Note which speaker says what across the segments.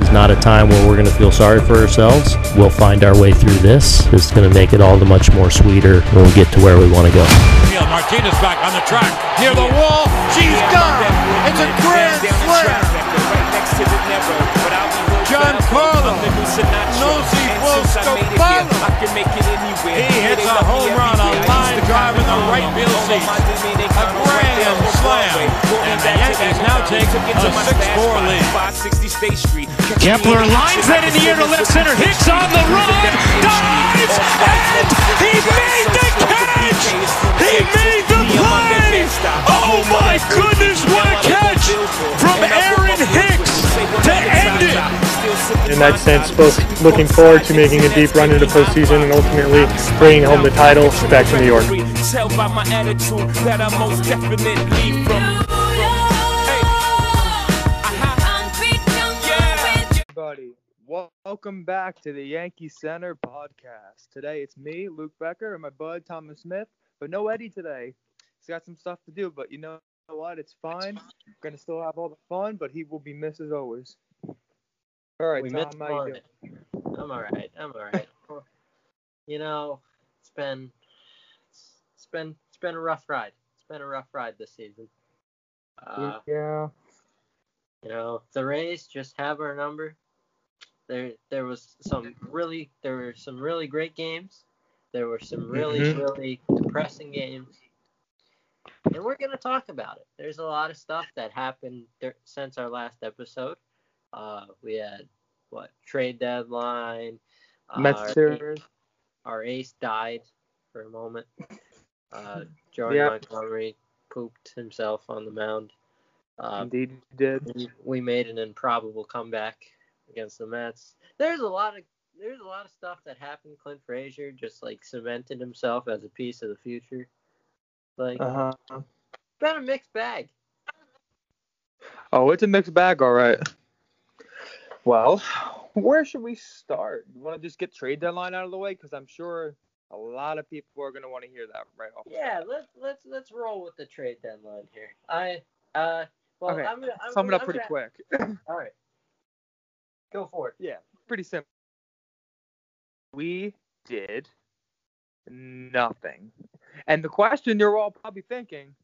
Speaker 1: It's not a time where we're going to feel sorry for ourselves. We'll find our way through this. It's going to make it all the much more sweeter when we get to where we want to go.
Speaker 2: Martinez back on the track near the wall. She's done. It's a grand slam. John Giancarlo Nosy He hits a home run, a line drive in the right field seat. A grand slam. And the Yankees now take a 6-4 lead.
Speaker 3: Kepler lines that in the air to left center. Hicks on the run. Dives. And he made the catch. He made the play. Oh my goodness, what a catch from Aaron Hicks to end it.
Speaker 4: in that sense, both looking forward to making a deep run into the postseason and ultimately bringing home the title back to New York.
Speaker 5: Everybody. Welcome back to the Yankee Center podcast. Today it's me, Luke Becker, and my bud Thomas Smith, but no Eddie today. He's got some stuff to do, but you know what? It's fine. We're gonna still have all the fun, but he will be missed as always. All right,
Speaker 6: we
Speaker 5: Tom, how you doing?
Speaker 6: I'm all right. I'm all right. you know, it's been it's been it's been a rough ride. It's been a rough ride this season. Uh,
Speaker 5: yeah.
Speaker 6: you know, the Rays just have our number. There there was some really there were some really great games. There were some really
Speaker 5: Mhm.
Speaker 6: really depressing games. And we're going to talk about it. There's a lot of stuff that happened since our last episode. Uh, we had what trade deadline.
Speaker 5: Mets
Speaker 6: our-
Speaker 5: series.
Speaker 6: our ace died for a moment. Uh, Jordan
Speaker 5: Yeah.
Speaker 6: Montgomery pooped himself on the mound. Uh,
Speaker 5: Indeed, you did.
Speaker 6: we made an improbable comeback against the Mets. There's a lot of there's a lot of stuff that happened. Clint Frazier just like cemented himself as a piece of the future. Like
Speaker 5: Uh huh.
Speaker 6: been a mixed bag.
Speaker 5: Oh, it's a mixed bag, all right. Well, where should we start? You want to just get trade deadline out of the way? Because I'm sure a lot of people are going to want to hear that right off.
Speaker 6: Yeah, let's let's let's roll with the trade deadline here. I uh well
Speaker 5: Okay,
Speaker 6: I'm gonna I'm
Speaker 5: Sum it up pretty quick.
Speaker 6: All right. Go for it.
Speaker 5: Yeah, pretty simple. We did nothing. And the question you're all probably thinking,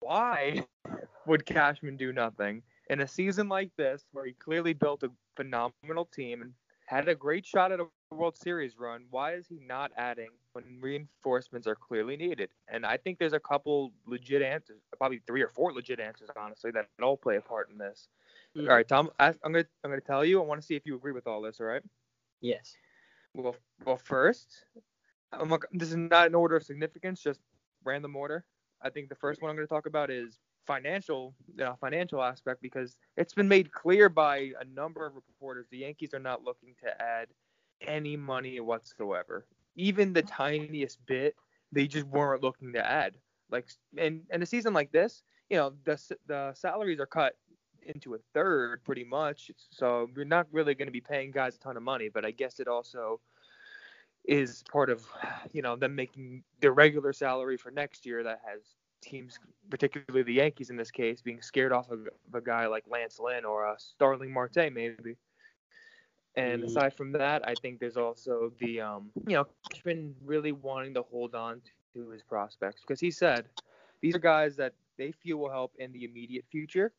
Speaker 5: why would Cashman do nothing in a season like this where he clearly built a phenomenal team and had a great shot at a World Series run? Why is he not adding when reinforcements are clearly needed? And I think there's a couple legit answers, probably three or four legit answers, honestly, that all play a part in this.
Speaker 6: Mhm.
Speaker 5: All right, Tom, I, I'm gonna I'm gonna tell you. I want to see if you agree with all this. All right.
Speaker 6: Yes.
Speaker 5: Well, well, first, I'm not, this is not in order of significance, just random order. I think the first one I'm going to talk about is financial, you know, financial aspect because it's been made clear by a number of reporters the Yankees are not looking to add any money whatsoever, even the tiniest bit. They just weren't looking to add. Like, and and a season like this, you know, the the salaries are cut into a third pretty much. So you're not really going to be paying guys a ton of money, but I guess it also is part of, you know, them making their regular salary for next year that has teams, particularly the Yankees in this case, being scared off of, a guy like Lance Lynn or uh, Starling Marte maybe. And
Speaker 6: Mm.
Speaker 5: aside from that, I think there's also the, um, you know, Cashman really wanting to hold on to his prospects because he said these are guys that they feel will help in the immediate future.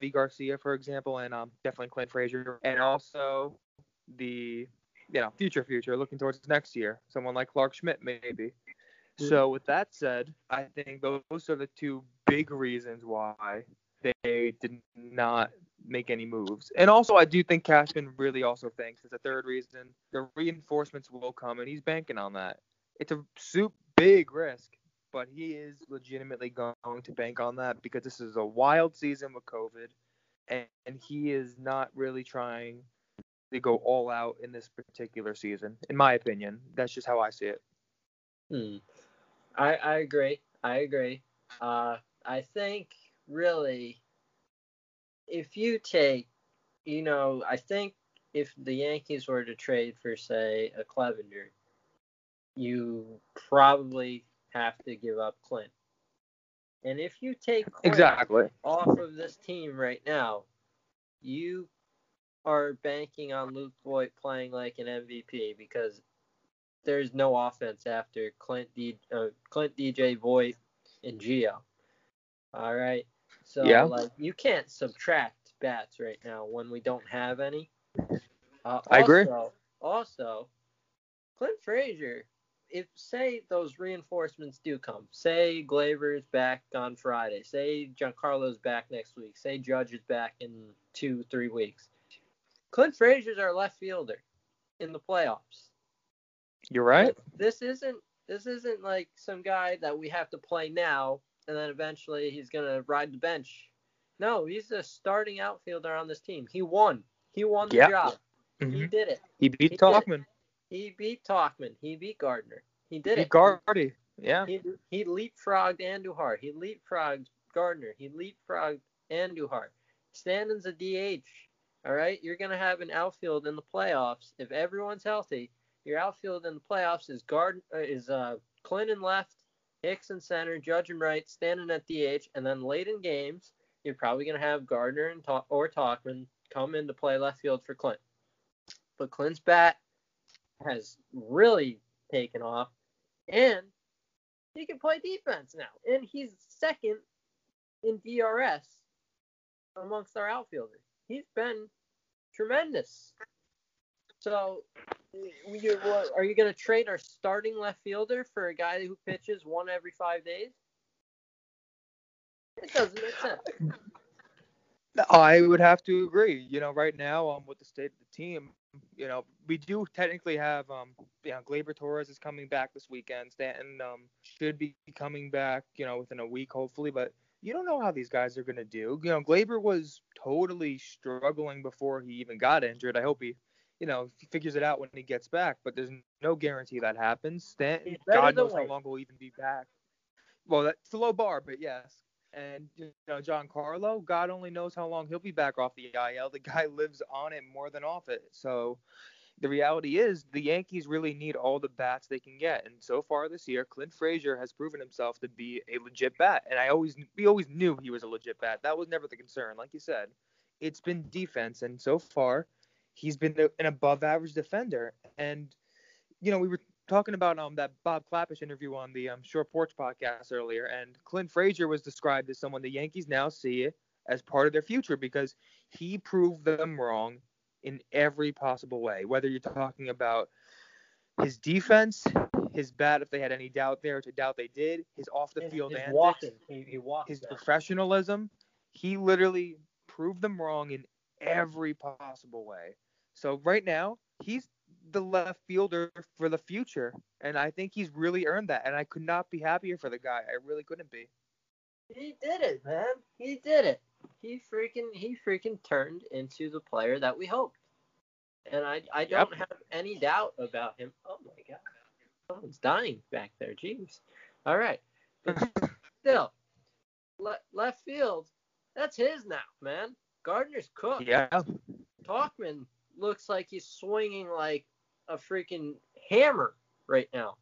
Speaker 5: Deivi Garcia, for example, and um, definitely Clint Frazier, and also the you know future future looking towards next year, someone like Clarke Schmidt maybe. So with that said, I think those are the two big reasons why they did not make any moves. And also, I do think Cashman really also thinks as a third reason the reinforcements will come, and he's banking on that. It's a soup big risk, but he is legitimately going to bank on that because this is a wild season with COVID, and, and he is not really trying to go all out in this particular season, in my opinion. That's just how I see it.
Speaker 6: Hmm. I I agree. I agree. Uh, I think really, if you take, you know, I think if the Yankees were to trade for say a Clevinger, you probably have to give up Clint. And if you take Clint
Speaker 5: Exactly.
Speaker 6: off of this team right now, you are banking on Luke Voit playing like an MVP because there's no offense after Clint D, uh, Clint DJ Voit and Geo. All right. So
Speaker 5: Yeah.
Speaker 6: like you can't subtract bats right now when we don't have any. Uh,
Speaker 5: I agree.
Speaker 6: also- Also, Clint Frazier, if say those reinforcements do come, say Gleyber's back on Friday, say Giancarlo's back next week, say Judge is back in two, three weeks. Clint Frazier's our left fielder in the playoffs.
Speaker 5: You're right.
Speaker 6: This isn't this isn't like some guy that we have to play now and then eventually he's gonna ride the bench. No, he's a starting outfielder on this team. He won. He won the
Speaker 5: Yeah.
Speaker 6: job. He
Speaker 5: Mhm.
Speaker 6: did it.
Speaker 5: He beat
Speaker 6: He.
Speaker 5: Tauchman.
Speaker 6: He beat Tauchman. He beat Gardner. He did
Speaker 5: He
Speaker 6: it.
Speaker 5: Gardy. Yeah.
Speaker 6: He, he leapfrogged Andujar. He leapfrogged Gardner. He leapfrogged Andujar. Stanton's a DH. All right, you're gonna have an outfield in the playoffs if everyone's healthy. Your outfield in the playoffs is Gard uh, is uh Clinton left, Hicks in center, Judge and right, Stanton at DH, and then late in games you're probably gonna have Gardner and Ta- or Tauchman come in to play left field for Clint. But Clint's bat has really taken off, and he can play defense now, and he's second in DRS amongst our outfielders. He's been tremendous. So, are you going to trade our starting left fielder for a guy who pitches one every five days? It doesn't make sense.
Speaker 5: I would have to agree. You know, right now, um, with the state of the team, you know, we do technically have, um, you know, Gleyber Torres is coming back this weekend. Stanton, um, should be coming back, you know, within a week, hopefully. But you don't know how these guys are gonna do. You know, Gleyber was totally struggling before he even got injured. I hope he, you know, figures it out when he gets back. But there's no guarantee that happens. Stanton, God knows how long he'll even be back. Well, that's a low bar, but yes. And you know, Giancarlo, God only knows how long he'll be back off the IL. The guy lives on it more than off it. So the reality is the Yankees really need all the bats they can get. And so far this year, Clint Frazier has proven himself to be a legit bat. And I always we always knew he was a legit bat. That was never the concern. Like you said, it's been defense, and so far he's been an above average defender. And you know, we were talking about um that Bob Klapisch interview on the um, Short Porch podcast earlier, and Clint Frazier was described as someone the Yankees now see as part of their future because he proved them wrong in every possible way. Whether you're talking about his defense, his bat, if they had any doubt there, to doubt they did, his off the field
Speaker 6: his
Speaker 5: antics,
Speaker 6: walking, he, he walks
Speaker 5: his professionalism, he literally proved them wrong in every possible way. So right now, he's the left fielder for the future, and I think he's really earned that. And I could not be happier for the guy. I really couldn't be.
Speaker 6: He did it, man. He did it. He freaking he freaking turned into the player that we hoped. And I I don't have any doubt about him. Oh my god. Someone's dying back there. Jeez. All right. But still, le- left field, that's his now, man. Gardner's cooked.
Speaker 5: Yeah.
Speaker 6: Tauchman looks like he's swinging like a freaking hammer right now,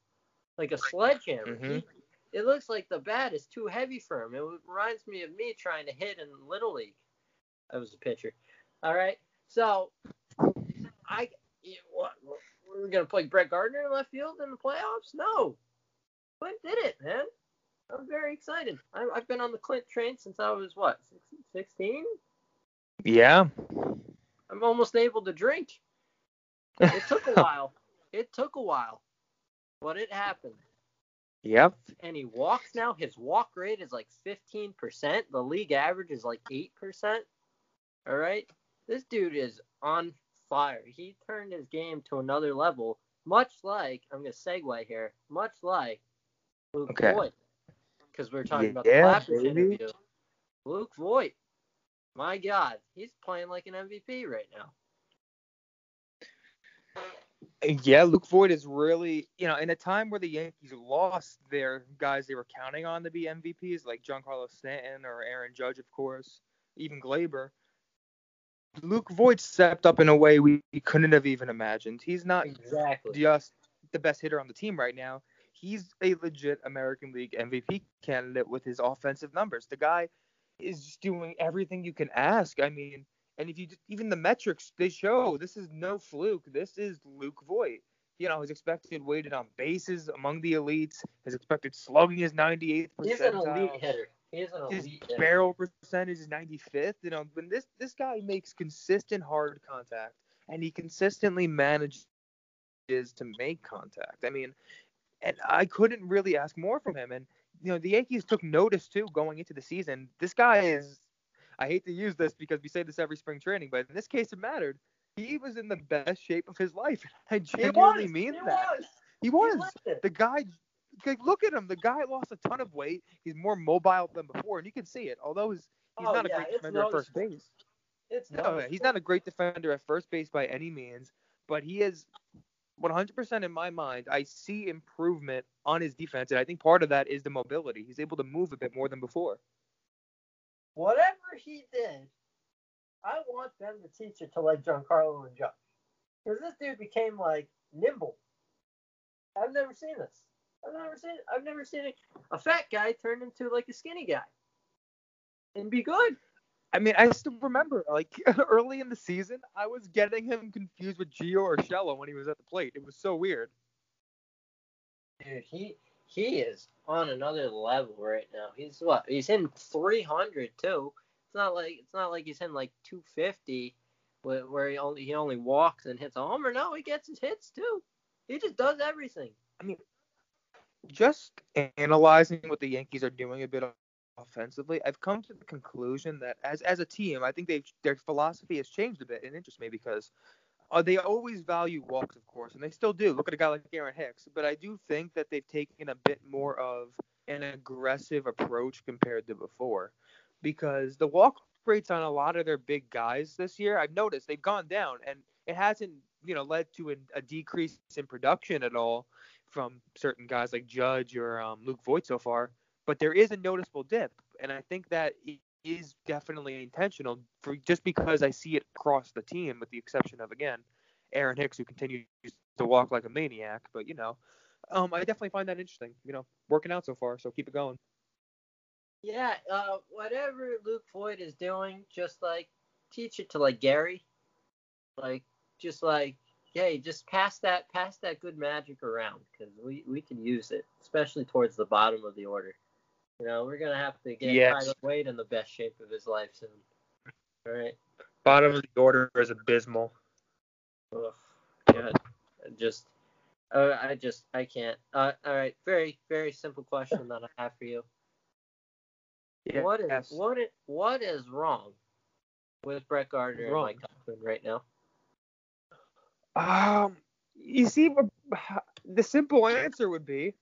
Speaker 6: like a sledgehammer.
Speaker 5: Mhm.
Speaker 6: He, it looks like the bat is too heavy for him. It reminds me of me trying to hit in little league. I was a pitcher. All right, so I what we're gonna play Brett Gardner in left field in the playoffs? No, Clint did it, man. I'm very excited. I, I've been on the Clint train since I was what 16.
Speaker 5: Yeah.
Speaker 6: I'm almost able to drink. It took a while. It took a while, but it happened.
Speaker 5: Yep.
Speaker 6: And he walks now. His walk rate is like 15%. The league average is like 8%. All right. This dude is on fire. He turned his game to another level, much like, I'm going to segue here, much like Luke
Speaker 5: Okay.
Speaker 6: Voit. Because we are talking about
Speaker 5: Yeah,
Speaker 6: the Klapisch
Speaker 5: baby.
Speaker 6: interview. Luke Voit. My God. He's playing like an MVP right now.
Speaker 5: Yeah, Luke Voit is really, you know, in a time where the Yankees lost their guys they were counting on to be MVPs, like Giancarlo Stanton or Aaron Judge, of course, even Gleyber. Luke Voit stepped up in a way we couldn't have even imagined. He's not
Speaker 6: Exactly.
Speaker 5: just the best hitter on the team right now. He's a legit American League MVP candidate with his offensive numbers. The guy is just doing everything you can ask. I mean, And if you just, even the metrics they show, this is no fluke. This is Luke Voit. You know, his expected weighted on bases among the elites. His expected slugging is 98th percentile.
Speaker 6: He's an elite hitter. He's an
Speaker 5: His
Speaker 6: elite hitter.
Speaker 5: barrel percentage is 95th. You know, when this this guy makes consistent hard contact and he consistently manages to make contact. I mean, and I couldn't really ask more from him. And you know, the Yankees took notice too going into the season. This guy is. I hate to use this because we say this every spring training, but in this case it mattered. He was in the best shape of his life. I
Speaker 6: He
Speaker 5: genuinely
Speaker 6: was.
Speaker 5: mean
Speaker 6: he
Speaker 5: that.
Speaker 6: Was.
Speaker 5: He was.
Speaker 6: it.
Speaker 5: The guy, like, look at him. The guy lost a ton of weight. He's more mobile than before, and you can see it. Although he's, he's
Speaker 6: Oh,
Speaker 5: not a great defender at first base.
Speaker 6: It's
Speaker 5: No, he's not a great defender at first base by any means, but he is 100% in my mind. I see improvement on his defense, and I think part of that is the mobility. He's able to move a bit more than before.
Speaker 6: Whatever he did, I want them to teach it to like Giancarlo and Judge. Because this dude became like nimble. I've never seen this. I've never seen I've never seen a, a fat guy turn into like a skinny guy. And be good.
Speaker 5: I mean, I still remember, like, early in the season, I was getting him confused with Gio Urshela when he was at the plate. It was so weird.
Speaker 6: Dude, he he is on another level right now. He's what? He's hitting 300 too. It's not like it's not like he's hitting like 250, where, where he only he only walks and hits a homer. No, he gets his hits too. He just does everything.
Speaker 5: I mean, just analyzing what the Yankees are doing a bit offensively, I've come to the conclusion that as as a team, I think they their philosophy has changed a bit. It interests me because uh, they always value walks, of course, and they still do. Look at a guy like Aaron Hicks, but I do think that they've taken a bit more of an aggressive approach compared to before, because the walk rates on a lot of their big guys this year, I've noticed they've gone down, and it hasn't you know led to a, a decrease in production at all from certain guys like Judge or um, Luke Voit so far, but there is a noticeable dip, and I think that is definitely intentional for just because I see it across the team, with the exception of again Aaron Hicks, who continues to walk like a maniac. But you know, um, I definitely find that interesting. You know, working out so far, so keep it going.
Speaker 6: Yeah, uh, whatever Luke Floyd is doing, just like teach it to like Gary, like just like hey, just pass that pass that good magic around because we we can use it, especially towards the bottom of the order. You know, we're gonna have to get
Speaker 5: Yes.
Speaker 6: Tyler Wade in the best shape of his life soon. All right.
Speaker 5: Bottom of the order is abysmal.
Speaker 6: Ugh, God, I just, uh, I just, I can't. Uh, all right, very, very simple question that I have for you. What is
Speaker 5: Yes.
Speaker 6: what is what is wrong with Brett Gardner and Mike Hoffman right now?
Speaker 5: Um, you see, the simple answer would be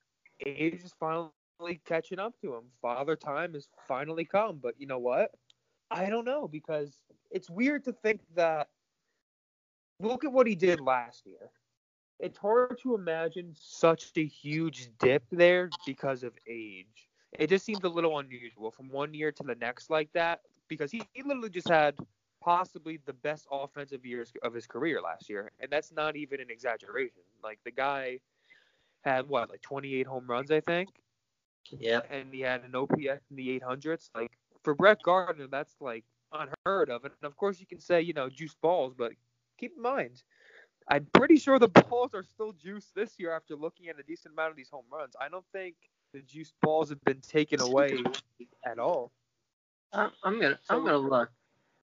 Speaker 5: age is finally catching up to him. Father time has finally come. But you know what? I don't know because it's weird to think that. Look at what he did last year. It's hard to imagine such a huge dip there because of age. It just seems a little unusual from one year to the next like that because he, he literally just had possibly the best offensive years of his career last year, and that's not even an exaggeration. Like the guy had what, like 28 home runs, I think,
Speaker 6: Yep.
Speaker 5: and he had an OPS in the 800s. Like for Brett Gardner, that's like unheard of. And of course, you can say you know juice balls, but keep in mind, I'm pretty sure the balls are still juiced this year after looking at a decent amount of these home runs. I don't think the juice balls have been taken away at all.
Speaker 6: I'm, I'm gonna I'm gonna look.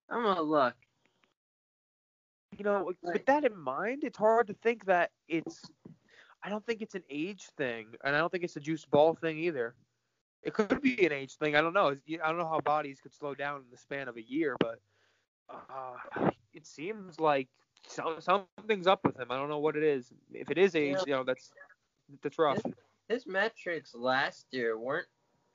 Speaker 6: I'm gonna look.
Speaker 5: you know, with that in mind, it's hard to think that it's. I don't think it's an age thing, and I don't think it's a juice ball thing either. It could be an age thing. I don't know. I don't know how bodies could slow down in the span of a year, but uh, it seems like some, something's up with him. I don't know what it is. If it is age,
Speaker 6: Yeah.
Speaker 5: you know, that's that's rough.
Speaker 6: His metrics last year weren't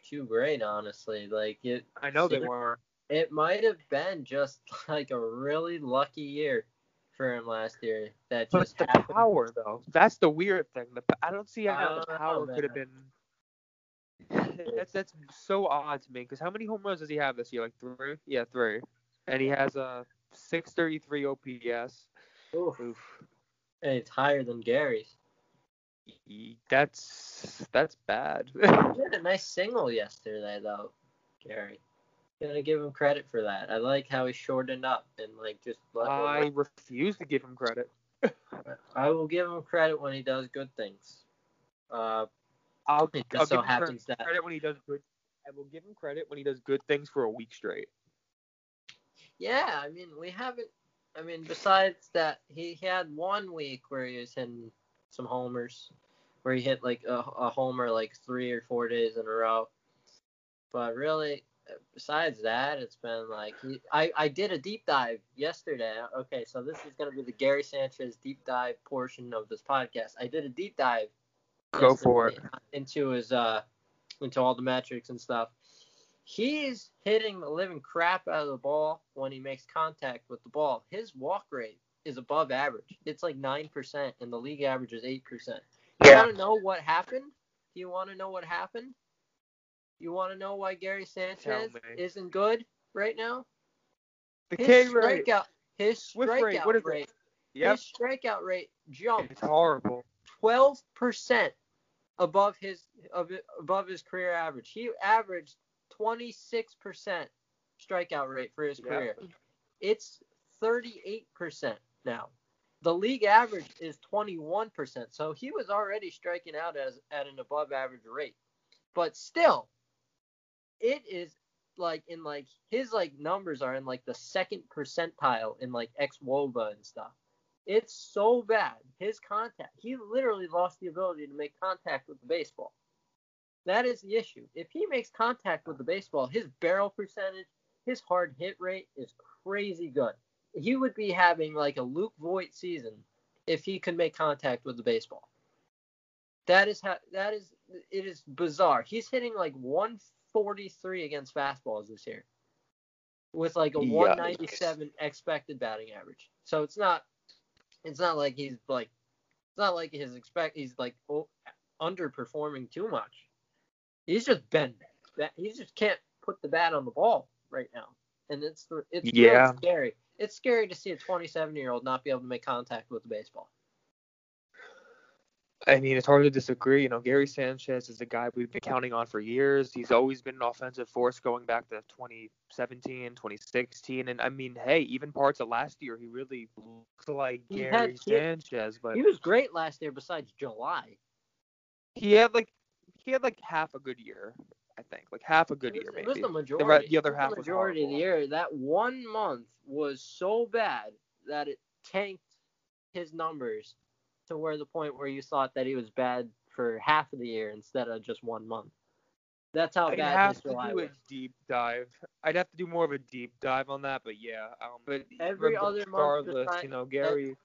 Speaker 6: too great, honestly. Like it
Speaker 5: I know they were.
Speaker 6: it might have been just like a really lucky year for him last year. That
Speaker 5: But
Speaker 6: just
Speaker 5: the
Speaker 6: happened.
Speaker 5: power, though, that's the weird thing. The, I don't see how
Speaker 6: don't
Speaker 5: the
Speaker 6: know,
Speaker 5: power could have been. That's that's so odd to me because how many home runs does he have this year? Like three? Yeah, three. And he has a 633 OPS.
Speaker 6: Oof.
Speaker 5: Oof.
Speaker 6: And it's higher than Gary's.
Speaker 5: That's that's bad.
Speaker 6: He had a nice single yesterday, though, Gary. Gonna give him credit for that. I like how he shortened up and like just.
Speaker 5: I refuse to give him credit.
Speaker 6: I will give him credit when he does good things. Uh,
Speaker 5: I'll,
Speaker 6: it
Speaker 5: I'll
Speaker 6: so
Speaker 5: give him cre-
Speaker 6: that
Speaker 5: credit when he does good. I will give him credit when he does good things for a week straight.
Speaker 6: Yeah, I mean, we haven't. I mean, besides that, he, he had one week where he was hitting some homers, where he hit like a, a homer like three or four days in a row. But really, besides that, it's been like I I did a deep dive yesterday. Okay, so this is gonna be the Gary Sanchez deep dive portion of this podcast. I did a deep dive.
Speaker 5: Go for it.
Speaker 6: Into his uh, into all the metrics and stuff. He's hitting the living crap out of the ball when he makes contact with the ball. His walk rate is above average. It's like nine percent, and the league average is eight percent. You
Speaker 5: Yeah.
Speaker 6: want to know what happened? Do you want to know what happened? You want to know why Gary Sanchez isn't good right now?
Speaker 5: The
Speaker 6: His
Speaker 5: K rate.
Speaker 6: strikeout, his
Speaker 5: Whiff rate,
Speaker 6: strikeout
Speaker 5: what is it?
Speaker 6: rate,
Speaker 5: Yep.
Speaker 6: his strikeout rate jumped
Speaker 5: It's horrible.
Speaker 6: twelve percent above his above his career average. He averaged twenty six percent strikeout rate for his career. It's thirty eight percent now. The league average is twenty one percent. So he was already striking out as at an above average rate. But still, it is like in like his like numbers are in like the second percentile in like ex woba and stuff. It's so bad. His contact, he literally lost the ability to make contact with the baseball. That is the issue. If he makes contact with the baseball, his barrel percentage, his hard hit rate is crazy good. He would be having like a Luke Voit season if he could make contact with the baseball. That is how that is it is bizarre. He's hitting like 143 against fastballs this year with like a
Speaker 5: Yikes.
Speaker 6: 197 expected batting average. So it's not it's not like he's like it's not like his expect he's like oh, underperforming too much. He's just been that he just can't put the bat on the ball right now, and it's it's
Speaker 5: Yeah.
Speaker 6: scary. It's scary to see a 27 year old not be able to make contact with the baseball.
Speaker 5: I mean, it's hard to disagree. You know, Gary Sanchez is a guy we've been counting on for years. He's always been an offensive force going back to 2017, 2016. And I mean, hey, even parts of last year, he really looks like
Speaker 6: He
Speaker 5: Gary
Speaker 6: had- he-
Speaker 5: Sanchez. But
Speaker 6: He was great last year, besides July.
Speaker 5: he had like he had like half a good year, I think, like half a good
Speaker 6: was,
Speaker 5: year
Speaker 6: it was the majority.
Speaker 5: re- the other half
Speaker 6: the
Speaker 5: was
Speaker 6: majority of the year. That one month was so bad that it tanked his numbers to where the point where you thought that he was bad for half of the year instead of just one month. That's how bad.
Speaker 5: I'd
Speaker 6: bad his
Speaker 5: to
Speaker 6: July
Speaker 5: do a
Speaker 6: was.
Speaker 5: deep dive. I'd have to do more of a deep dive on that, but yeah. Um, but
Speaker 6: Every other month
Speaker 5: regardless,
Speaker 6: besi-
Speaker 5: you know, Gary.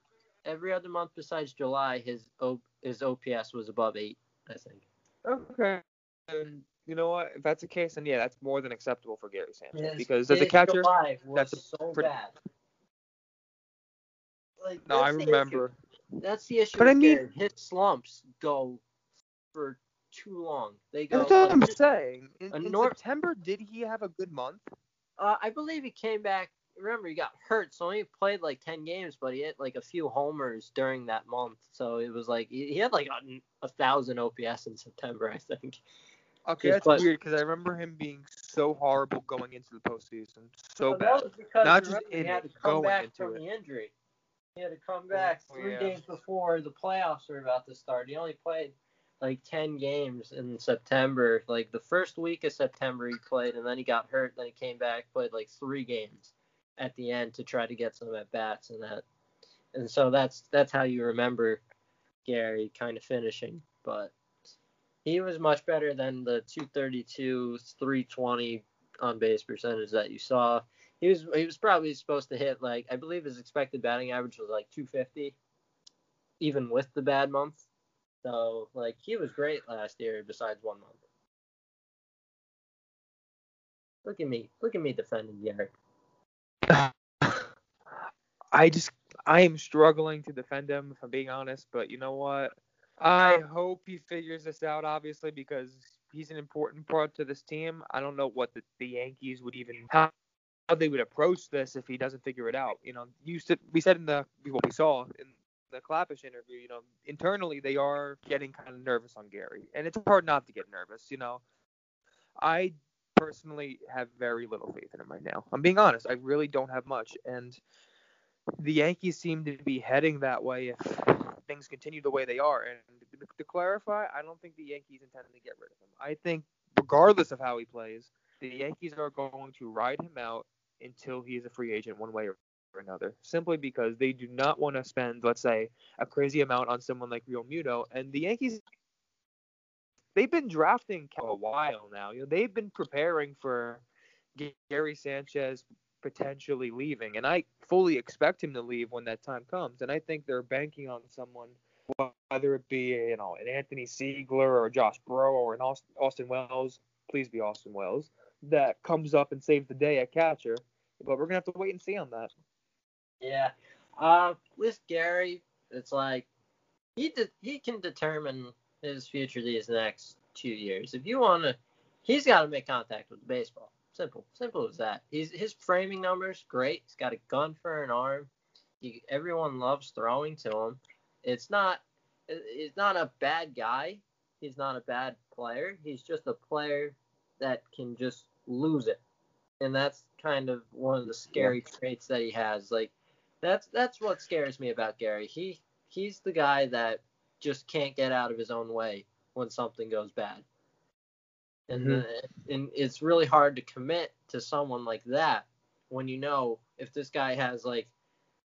Speaker 6: Every other month besides July, his o- his OPS was above eight. I think.
Speaker 5: Okay. And you know what? If that's the case, then yeah, that's more than acceptable for Gary Sanchez.
Speaker 6: His-
Speaker 5: because as a catcher, that's a
Speaker 6: so
Speaker 5: pretty-
Speaker 6: bad. Like,
Speaker 5: no, I
Speaker 6: remember. issue. That's the issue.
Speaker 5: But I mean-
Speaker 6: Gary. his slumps go for too long. They go.
Speaker 5: That's what
Speaker 6: like,
Speaker 5: I'm saying. In, in September, did he have a good month?
Speaker 6: uh, I believe he came back. Remember, he got hurt, so he played like ten games, but he hit like a few homers during that month. So it was like he he had like a, a thousand OPS in September, I think.
Speaker 5: Okay,
Speaker 6: Just
Speaker 5: that's weird because I remember him being so horrible going into the postseason, so bad.
Speaker 6: that was because
Speaker 5: Not just in
Speaker 6: he had to come back from
Speaker 5: it.
Speaker 6: the injury. He had to come back three
Speaker 5: yeah.
Speaker 6: days before the playoffs were about to start. He only played like ten games in September. Like the first week of September he played, and then he got hurt. Then he came back, played like three games at the end to try to get some at bats and that. And so that's that's how you remember Gary kind of finishing. But he was much better than the 232, 320 on base percentage that you saw he was he was probably supposed to hit like I believe his expected batting average was like 250, even with the bad month. So like he was great last year, besides one month. Look at me, look at me defending Garrett.
Speaker 5: I just I am struggling to defend him if I'm being honest, but you know what? I hope he figures this out obviously because he's an important part to this team. I don't know what the, the Yankees would even how they would approach this if he doesn't figure it out. You know, you said we said in the what we saw in the Klapisch interview, you know, internally they are getting kind of nervous on Gary, and it's hard not to get nervous. You know, I personally have very little faith in him right now. I'm being honest. I really don't have much, and the Yankees seem to be heading that way if things continue the way they are. And to, to clarify, I don't think the Yankees intend to get rid of him. I think, regardless of how he plays, the Yankees are going to ride him out until he is a free agent, one way or another. Simply because they do not want to spend, let's say, a crazy amount on someone like Realmuto, and the Yankees. They've been drafting a while now. You know, they've been preparing for Gary Sanchez potentially leaving, and I fully expect him to leave when that time comes. And I think they're banking on someone, whether it be you know an Anthony Seigler or Josh Breaux or an Austin Wells, please be Austin Wells, that comes up and saves the day at catcher. But we're gonna have to wait and see on that.
Speaker 6: Yeah, uh, with Gary, it's like he de- he can determine his future these next two years. If you want to, he's got to make contact with baseball. Simple, simple as that. He's his framing numbers great. He's got a gun for an arm. He, everyone loves throwing to him. It's not he's not a bad guy. He's not a bad player. He's just a player that can just lose it, and that's kind of one of the scary traits that he has. Like that's that's what scares me about Gary. He he's the guy that just can't get out of his own way when something goes bad. And, mm-hmm. the, and it's really hard to commit to someone like that when you know if this guy has like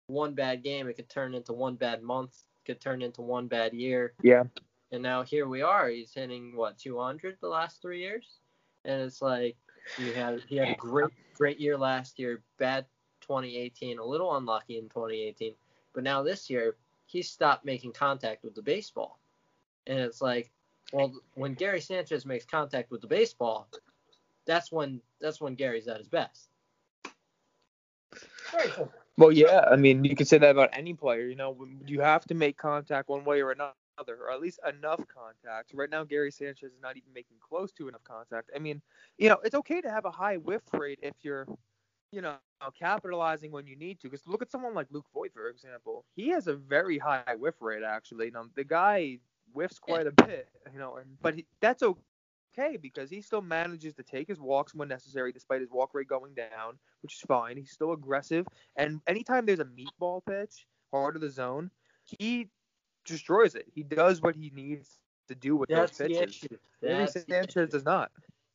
Speaker 6: one bad game, it could turn into one bad month, could turn into one bad year.
Speaker 5: Yeah.
Speaker 6: And now here we are. He's hitting what 200 the last three years, and it's like he had he had a great great year last year, bad 2018, a little unlucky in 2018, but now this year he stopped making contact with the baseball, and it's like well, when Gary Sanchez makes contact with the baseball, that's when that's when Gary's at his best.
Speaker 5: Well, yeah, I mean, you can say that about any player. You know, you have to make contact one way or another, or at least enough contact. Right now, Gary Sanchez is not even making close to enough contact. I mean, you know, it's okay to have a high whiff rate if you're, you know, capitalizing when you need to. Because look at someone like Luke Voit, for example. He has a very high whiff rate, actually. You know, the guy whiffs quite a bit, you know, and but he, that's okay because he still manages to take his walks when necessary, despite his walk rate going down, which is fine. He's still aggressive, and anytime there's a meatball pitch, hard to the zone, he destroys it. He does what he needs to do with
Speaker 6: that's
Speaker 5: those pitches.
Speaker 6: That's
Speaker 5: Sanchez does not.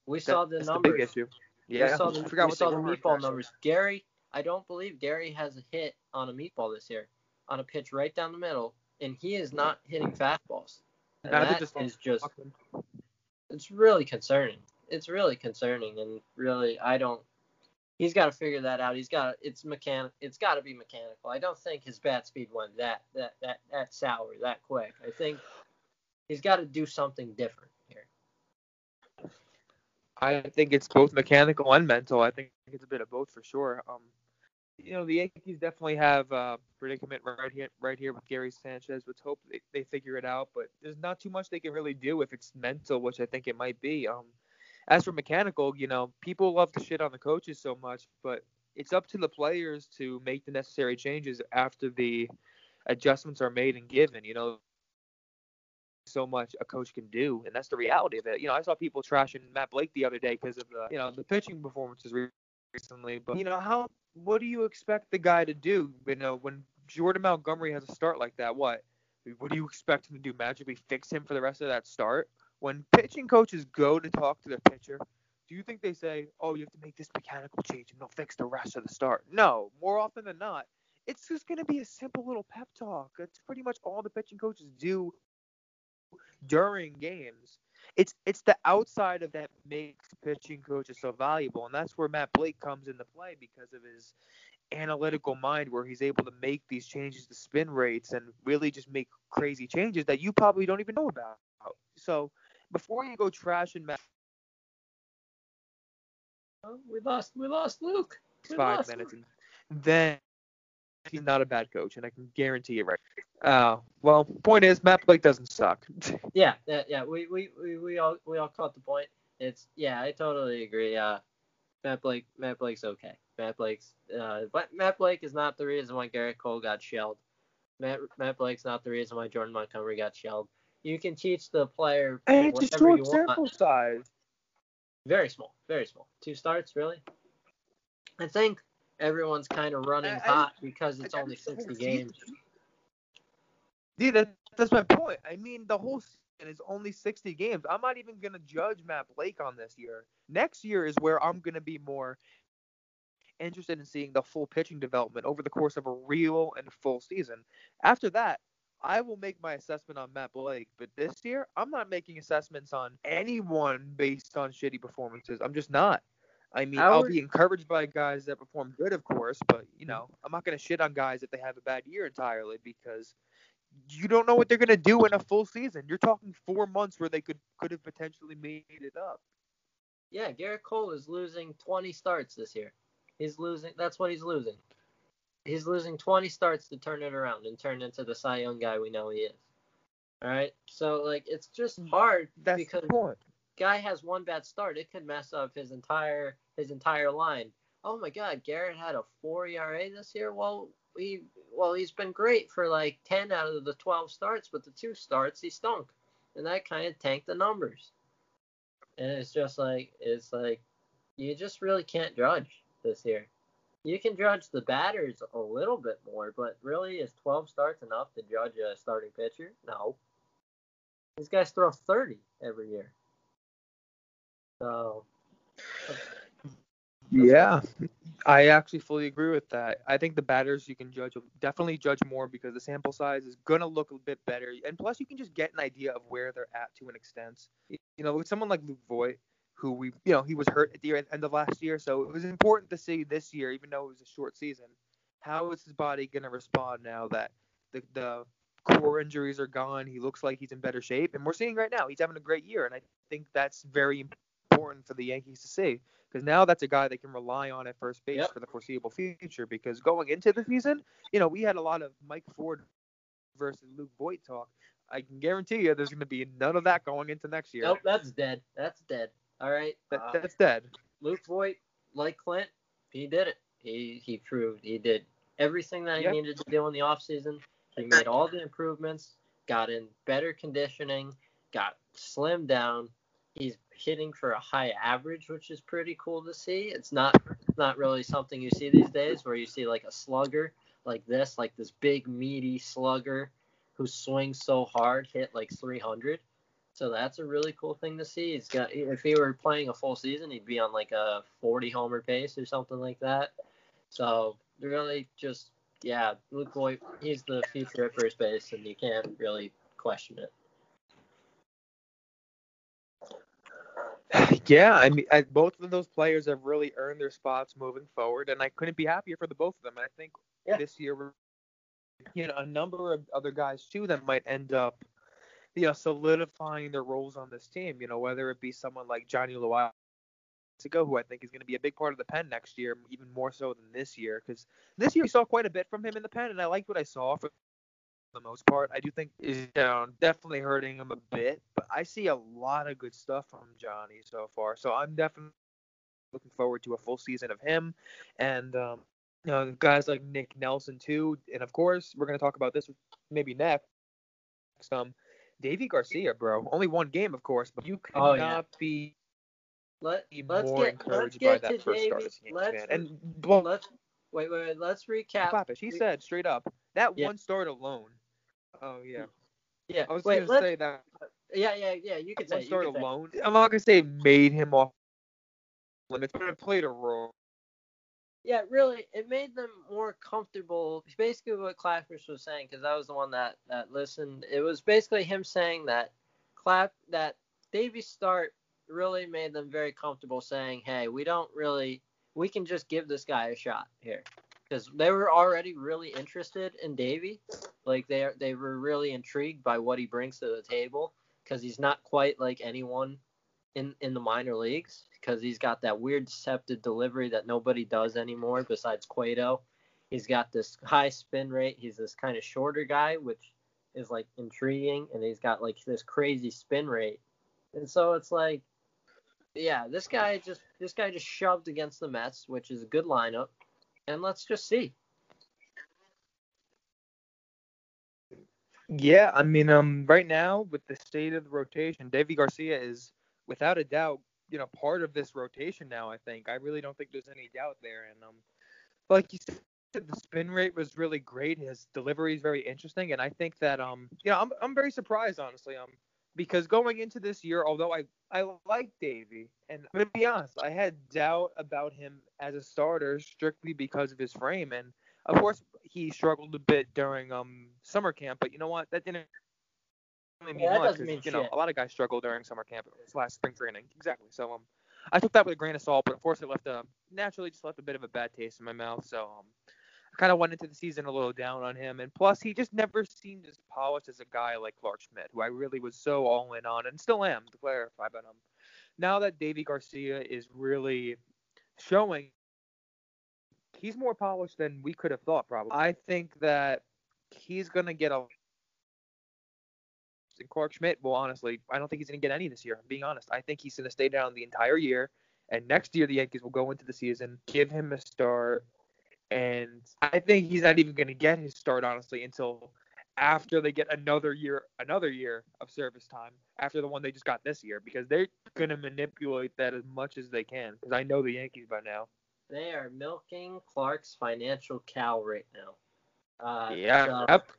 Speaker 6: We that, saw the
Speaker 5: that's
Speaker 6: numbers.
Speaker 5: The big issue. Yeah,
Speaker 6: we saw the, we saw the meatball numbers. Gary, I don't believe Gary has a hit on a meatball this year, on a pitch right down the middle, and he is not hitting fastballs. And that just is just it's really concerning. It's really concerning, and really, I don't. He's got to figure that out. He's got it's mechanic. It's got to be mechanical. I don't think his bat speed went that that that that sour that quick. I think he's got to do something different here.
Speaker 5: I think it's both mechanical and mental. I think it's a bit of both for sure. Um, you know, the Yankees definitely have a predicament right here, right here with Gary Sanchez. Let's hope they, they figure it out. But there's not too much they can really do if it's mental, which I think it might be. Um, as for mechanical, you know, people love to shit on the coaches so much, but it's up to the players to make the necessary changes after the adjustments are made and given. You know, so much a coach can do, and that's the reality of it. You know, I saw people trashing Matt Blake the other day because of the, you know, the pitching performances recently. But you know, how what do you expect the guy to do? You know, when Jordan Montgomery has a start like that, what? What do you expect him to do? Magically fix him for the rest of that start? When pitching coaches go to talk to the pitcher, do you think they say, "Oh, you have to make this mechanical change and they'll fix the rest of the start"? No, more often than not, it's just going to be a simple little pep talk. That's pretty much all the pitching coaches do during games it's it's the outside of that makes pitching coaches so valuable, and that's where Matt Blake comes into play because of his analytical mind, where he's able to make these changes to spin rates and really just make crazy changes that you probably don't even know about. So before you go trash and Matt,
Speaker 6: oh, we lost we lost Luke. We
Speaker 5: five
Speaker 6: lost
Speaker 5: minutes, Luke. and then he's not a bad coach, and I can guarantee you right. Uh, well, point is, Matt Blake doesn't suck.
Speaker 6: yeah, yeah, yeah. We, we, we, we all we all caught the point. It's yeah, I totally agree. Uh, Matt Blake, Matt Blake's okay. Matt Blake's, uh, but Matt Blake is not the reason why Gerrit Cole got shelled. Matt Matt Blake's not the reason why Jordan Montgomery got shelled. You can teach the player
Speaker 5: and it's a short sample size.
Speaker 6: Very small, very small. Two starts, really. I think everyone's kind of running
Speaker 5: I- I-
Speaker 6: hot because it's
Speaker 5: I- I
Speaker 6: only
Speaker 5: think
Speaker 6: 60
Speaker 5: season-
Speaker 6: games.
Speaker 5: Dude, that, that's my point. I mean, the whole season is only 60 games. I'm not even going to judge Matt Blake on this year. Next year is where I'm going to be more interested in seeing the full pitching development over the course of a real and full season. After that, I will make my assessment on Matt Blake. But this year, I'm not making assessments on anyone based on shitty performances. I'm just not. I mean, I'll be encouraged by guys that perform good, of course, but you know, I'm not going to shit on guys if they have a bad year entirely because you don't know what they're going to do in a full season. You're talking four months where they could could have potentially made it up.
Speaker 6: Yeah, Gerrit Cole is losing 20 starts this year. He's losing. That's what he's losing. He's losing 20 starts to turn it around and turn into the Cy Young guy we know he is. All right. So like, it's just mm, hard
Speaker 5: That's
Speaker 6: because guy has one bad start. It could mess up his entire his entire line. Oh my God, Gerrit had a four ERA this year. Well, he well he's been great for like 10 out of the 12 starts, but the two starts he stunk, and that kind of tanked the numbers. And it's just like it's like you just really can't judge this year. You can judge the batters a little bit more, but really is 12 starts enough to judge a starting pitcher? No. These guys throw 30 every year. So
Speaker 5: Yeah, I actually fully agree with that. I think the batters you can judge definitely judge more because the sample size is gonna look a bit better, and plus you can just get an idea of where they're at to an extent. You know, with someone like Luke Voit, who we, you know, he was hurt at the end of last year, so it was important to see this year, even though it was a short season, how is his body gonna respond now that the the core injuries are gone? He looks like he's in better shape, and we're seeing right now he's having a great year, and I think that's very important for the Yankees to see because now that's a guy they can rely on at first base
Speaker 6: Yep.
Speaker 5: for the foreseeable future. Because going into the season, you know, we had a lot of Mike Ford versus Luke Voit talk. I can guarantee you, there's going to be none of that going into next year.
Speaker 6: Nope, that's dead. That's dead. All right.
Speaker 5: That,
Speaker 6: Uh,
Speaker 5: that's dead.
Speaker 6: Luke Voit, like Clint, he did it. He he proved he did everything that he
Speaker 5: Yep.
Speaker 6: needed to do in the offseason. He made all the improvements, got in better conditioning, got slimmed down. He's hitting for a high average, which is pretty cool to see. It's not not really something you see these days where you see like a slugger like this, like this big meaty slugger who swings so hard, hit like 300. So that's a really cool thing to see. He's got if he were playing a full season, he'd be on like a 40 homer pace or something like that. So really just yeah, Luke Voit, he's the future at first base, and you can't really question it.
Speaker 5: Yeah, I mean, I, both of those players have really earned their spots moving forward, and I couldn't be happier for the both of them. I think
Speaker 6: Yeah.
Speaker 5: this year, we're, you know, a number of other guys too that might end up, you know, solidifying their roles on this team. You know, whether it be someone like Johnny Loaisiga, who I think is going to be a big part of the pen next year, even more so than this year, because this year we saw quite a bit from him in the pen, and I liked what I saw for the most part. I do think is know, definitely hurting him a bit, but I see a lot of good stuff from Johnny so far. So I'm definitely looking forward to a full season of him, and um, you know guys like Nick Nelson too, and of course we're gonna talk about this maybe next. Um, Deivi Garcia, bro, only one game of course, but you cannot
Speaker 6: Oh, yeah.
Speaker 5: be
Speaker 6: Let
Speaker 5: be
Speaker 6: let's
Speaker 5: more
Speaker 6: get let's
Speaker 5: encouraged by
Speaker 6: get
Speaker 5: that
Speaker 6: to
Speaker 5: first
Speaker 6: Deivi.
Speaker 5: start as a Yankees
Speaker 6: Let's
Speaker 5: fan. And well,
Speaker 6: let's wait wait wait. Let's recap.
Speaker 5: Klapisch, he
Speaker 6: we-
Speaker 5: said straight up that
Speaker 6: Yeah.
Speaker 5: one start alone. Oh yeah,
Speaker 6: Yeah.
Speaker 5: I was
Speaker 6: wait.
Speaker 5: gonna say that
Speaker 6: yeah yeah yeah. You can
Speaker 5: one
Speaker 6: say. it, You
Speaker 5: start
Speaker 6: can say.
Speaker 5: alone. I'm not gonna say made him off limits, but it played a role.
Speaker 6: Yeah, really, it made them more comfortable. Basically, what Klapisch was saying, because I was the one that that listened. It was basically him saying that Clap that Deivi's start really made them very comfortable, saying, "Hey, we don't really, we can just give this guy a shot here," because they were already really interested in Deivi. Like they they were really intrigued by what he brings to the table, because he's not quite like anyone in in the minor leagues because he's got that weird deceptive delivery that nobody does anymore besides Cueto. He's got this high spin rate. He's this kind of shorter guy, which is like intriguing, and he's got like this crazy spin rate. And so it's like, yeah, this guy just this guy just shoved against the Mets, which is a good lineup, and let's just see.
Speaker 5: Yeah, I mean, um, right now with the state of the rotation, Davy Garcia is without a doubt you know part of this rotation now. I think I really don't think there's any doubt there. And um, like you said, the spin rate was really great. His delivery is very interesting, and I think that um, you know, I'm I'm very surprised honestly. Um, because going into this year, although I I like Deivi, and I'm gonna be honest, I had doubt about him as a starter strictly because of his frame, and of course he struggled a bit during um summer camp. But you know what? That didn't mean
Speaker 6: Yeah, that
Speaker 5: much
Speaker 6: mean
Speaker 5: you know a lot of guys struggle during summer camp slash spring training. Exactly. So um, I took that with a grain of salt, but of course it left a naturally just left a bit of a bad taste in my mouth. So um, I kind of went into the season a little down on him, and plus he just never seemed as polished as a guy like Clarke Schmidt, who I really was so all in on, and still am to clarify. But um, now that Deivi Garcia is really showing, he's more polished than we could have thought. Probably, I think that he's gonna get a. And Clarke Schmidt, well, honestly, I don't think he's going to get any this year. I'm being honest. I think he's going to stay down the entire year. And next year, the Yankees will go into the season, give him a start. And I think he's not even going to get his start, honestly, until after they get another year, another year of service time after the one they just got this year, because they're going to manipulate that as much as they can. Because I know the Yankees by now.
Speaker 6: They are milking Clarke's financial cow right now. Uh,
Speaker 5: yeah.
Speaker 6: so-
Speaker 5: Yep.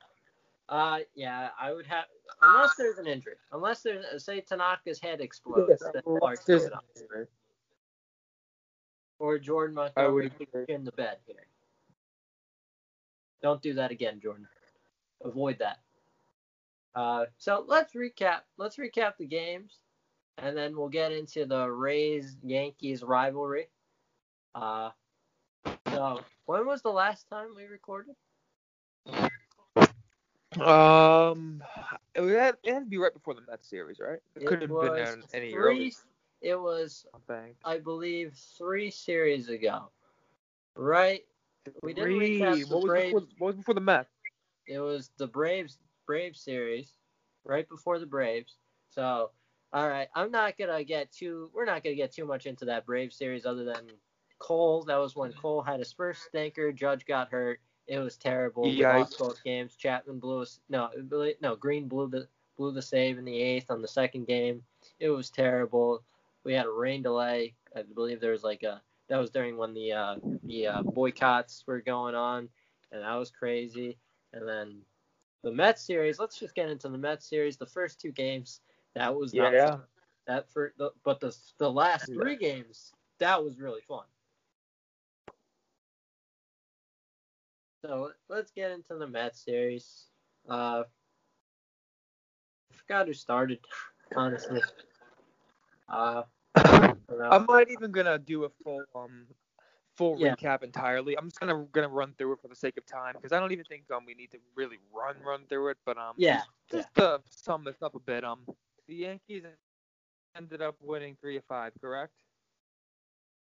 Speaker 6: Uh, yeah, I would have unless there's an injury. Unless there's say Tanaka's head explodes, then Clarke's
Speaker 5: There's-
Speaker 6: going up. Or Jordan Montgomery in the bed here. Don't do that again, Jordan. Avoid that. Uh, so let's recap. Let's recap the games, and then we'll get into the Rays Yankees rivalry. Uh, so when was the last time we recorded?
Speaker 5: Um, it had, it had to be right before the Mets series, right? It,
Speaker 6: It
Speaker 5: could have been
Speaker 6: was
Speaker 5: an- any
Speaker 6: three.
Speaker 5: earlier.
Speaker 6: It was,
Speaker 5: I.
Speaker 6: I believe, three series ago. Right? We didn't
Speaker 5: Three.
Speaker 6: recap the
Speaker 5: What was,
Speaker 6: Braves.
Speaker 5: before, what was before the Mets?
Speaker 6: It was the Braves Braves series, right before the Braves. So, all right, I'm not gonna get too. We're not gonna get too much into that Braves series, other than Cole. That was when Cole had his first stinker. Judge got hurt. It was terrible. We lost both games. Chapman blew us. No, no. Green blew the blew the save in the eighth on the second game. It was terrible. We had a rain delay. I believe there was like a. That was during when the uh, the uh, boycotts were going on, and that was crazy. And then the Mets series. Let's just get into the Mets series. The first two games, that was not
Speaker 5: Yeah.
Speaker 6: fun. That for the, but the the last three games, that was really fun. So let's get into the Mets series. Uh, I forgot who started, honestly. Uh, I.
Speaker 5: I'm not even gonna do a full um full
Speaker 6: Yeah.
Speaker 5: recap entirely. I'm just gonna gonna run through it for the sake of time because I don't even think um we need to really run run through it. But um
Speaker 6: yeah,
Speaker 5: just to sum this up a bit, um the Yankees ended up winning three of five, correct?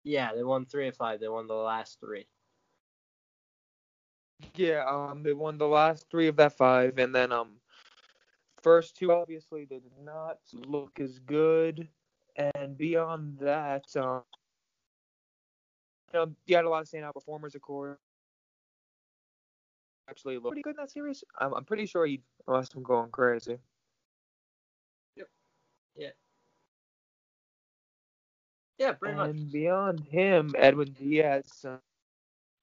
Speaker 6: yeah, they won three of five. They won the last three.
Speaker 5: Yeah, um, they won the last three of that five, and then um, first two obviously they did not look as good, and beyond that, um, you know, you had a lot of standout performers, of course. Actually, looked pretty good in that series. I'm, I'm pretty sure he, unless I'm going crazy. Yep.
Speaker 6: Yeah, Yeah, pretty much.
Speaker 5: and beyond him, Edwin Diaz. Uh,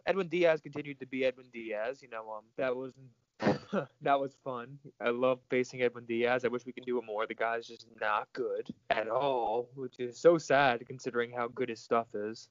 Speaker 5: Edwin Diaz continued to be Edwin Diaz. You know, um, that was that was fun. I love facing Edwin Diaz. I wish we could do it more. The guy's just not good at all, which is so sad considering how good his stuff is.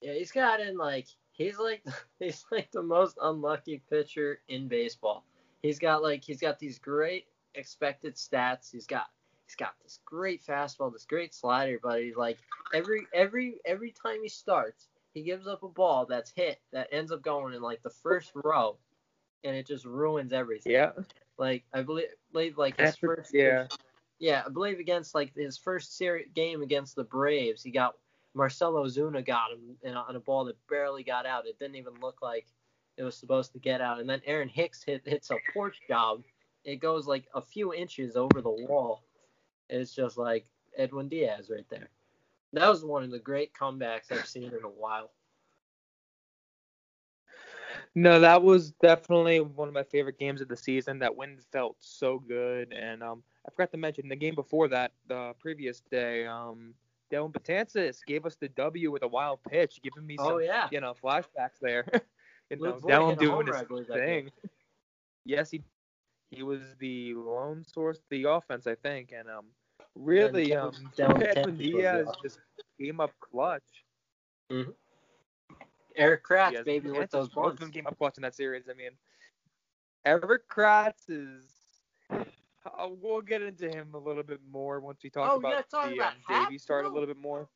Speaker 6: Yeah, he's got in like he's like he's like the most unlucky pitcher in baseball. He's got like he's got these great expected stats. He's got he's got this great fastball, this great slider, but he's like every every every time he starts, he gives up a ball that's hit that ends up going in like the first row, and it just ruins everything.
Speaker 5: Yeah.
Speaker 6: Like I believe, believe like his
Speaker 5: That's
Speaker 6: first
Speaker 5: yeah.
Speaker 6: yeah, I believe against like his first series game against the Braves, he got Marcell Ozuna got him in on a ball that barely got out. It didn't even look like it was supposed to get out. And then Aaron Hicks hit hits a porch job. It goes like a few inches over the wall. It's just like Edwin Diaz right there. That was one of the great comebacks I've seen in a while.
Speaker 5: No, that was definitely one of my favorite games of the season. That win felt so good, and um, I forgot to mention the game before that, the previous day, um, Dellin gave us the W with a wild pitch, giving me some,
Speaker 6: Oh yeah.
Speaker 5: you know, flashbacks there. you know,
Speaker 6: Luke Voit
Speaker 5: Dylan
Speaker 6: hit
Speaker 5: doing his
Speaker 6: run, I believe, that
Speaker 5: thing. Yes, he he was the lone source of the offense, I think, and um, really, um,
Speaker 6: Dellin
Speaker 5: Edwin
Speaker 6: Betances was the
Speaker 5: Diaz just came up clutch.
Speaker 6: Mhm. Erik Kratz,
Speaker 5: Diaz
Speaker 6: baby, with those
Speaker 5: both of
Speaker 6: buns.
Speaker 5: them came up clutch in that series. I mean, Erik Kratz is. Uh, we'll get into him a little bit more once we talk
Speaker 6: Oh,
Speaker 5: about
Speaker 6: yeah, talk
Speaker 5: the
Speaker 6: about
Speaker 5: um,
Speaker 6: Happ,
Speaker 5: Deivi start a little bit more.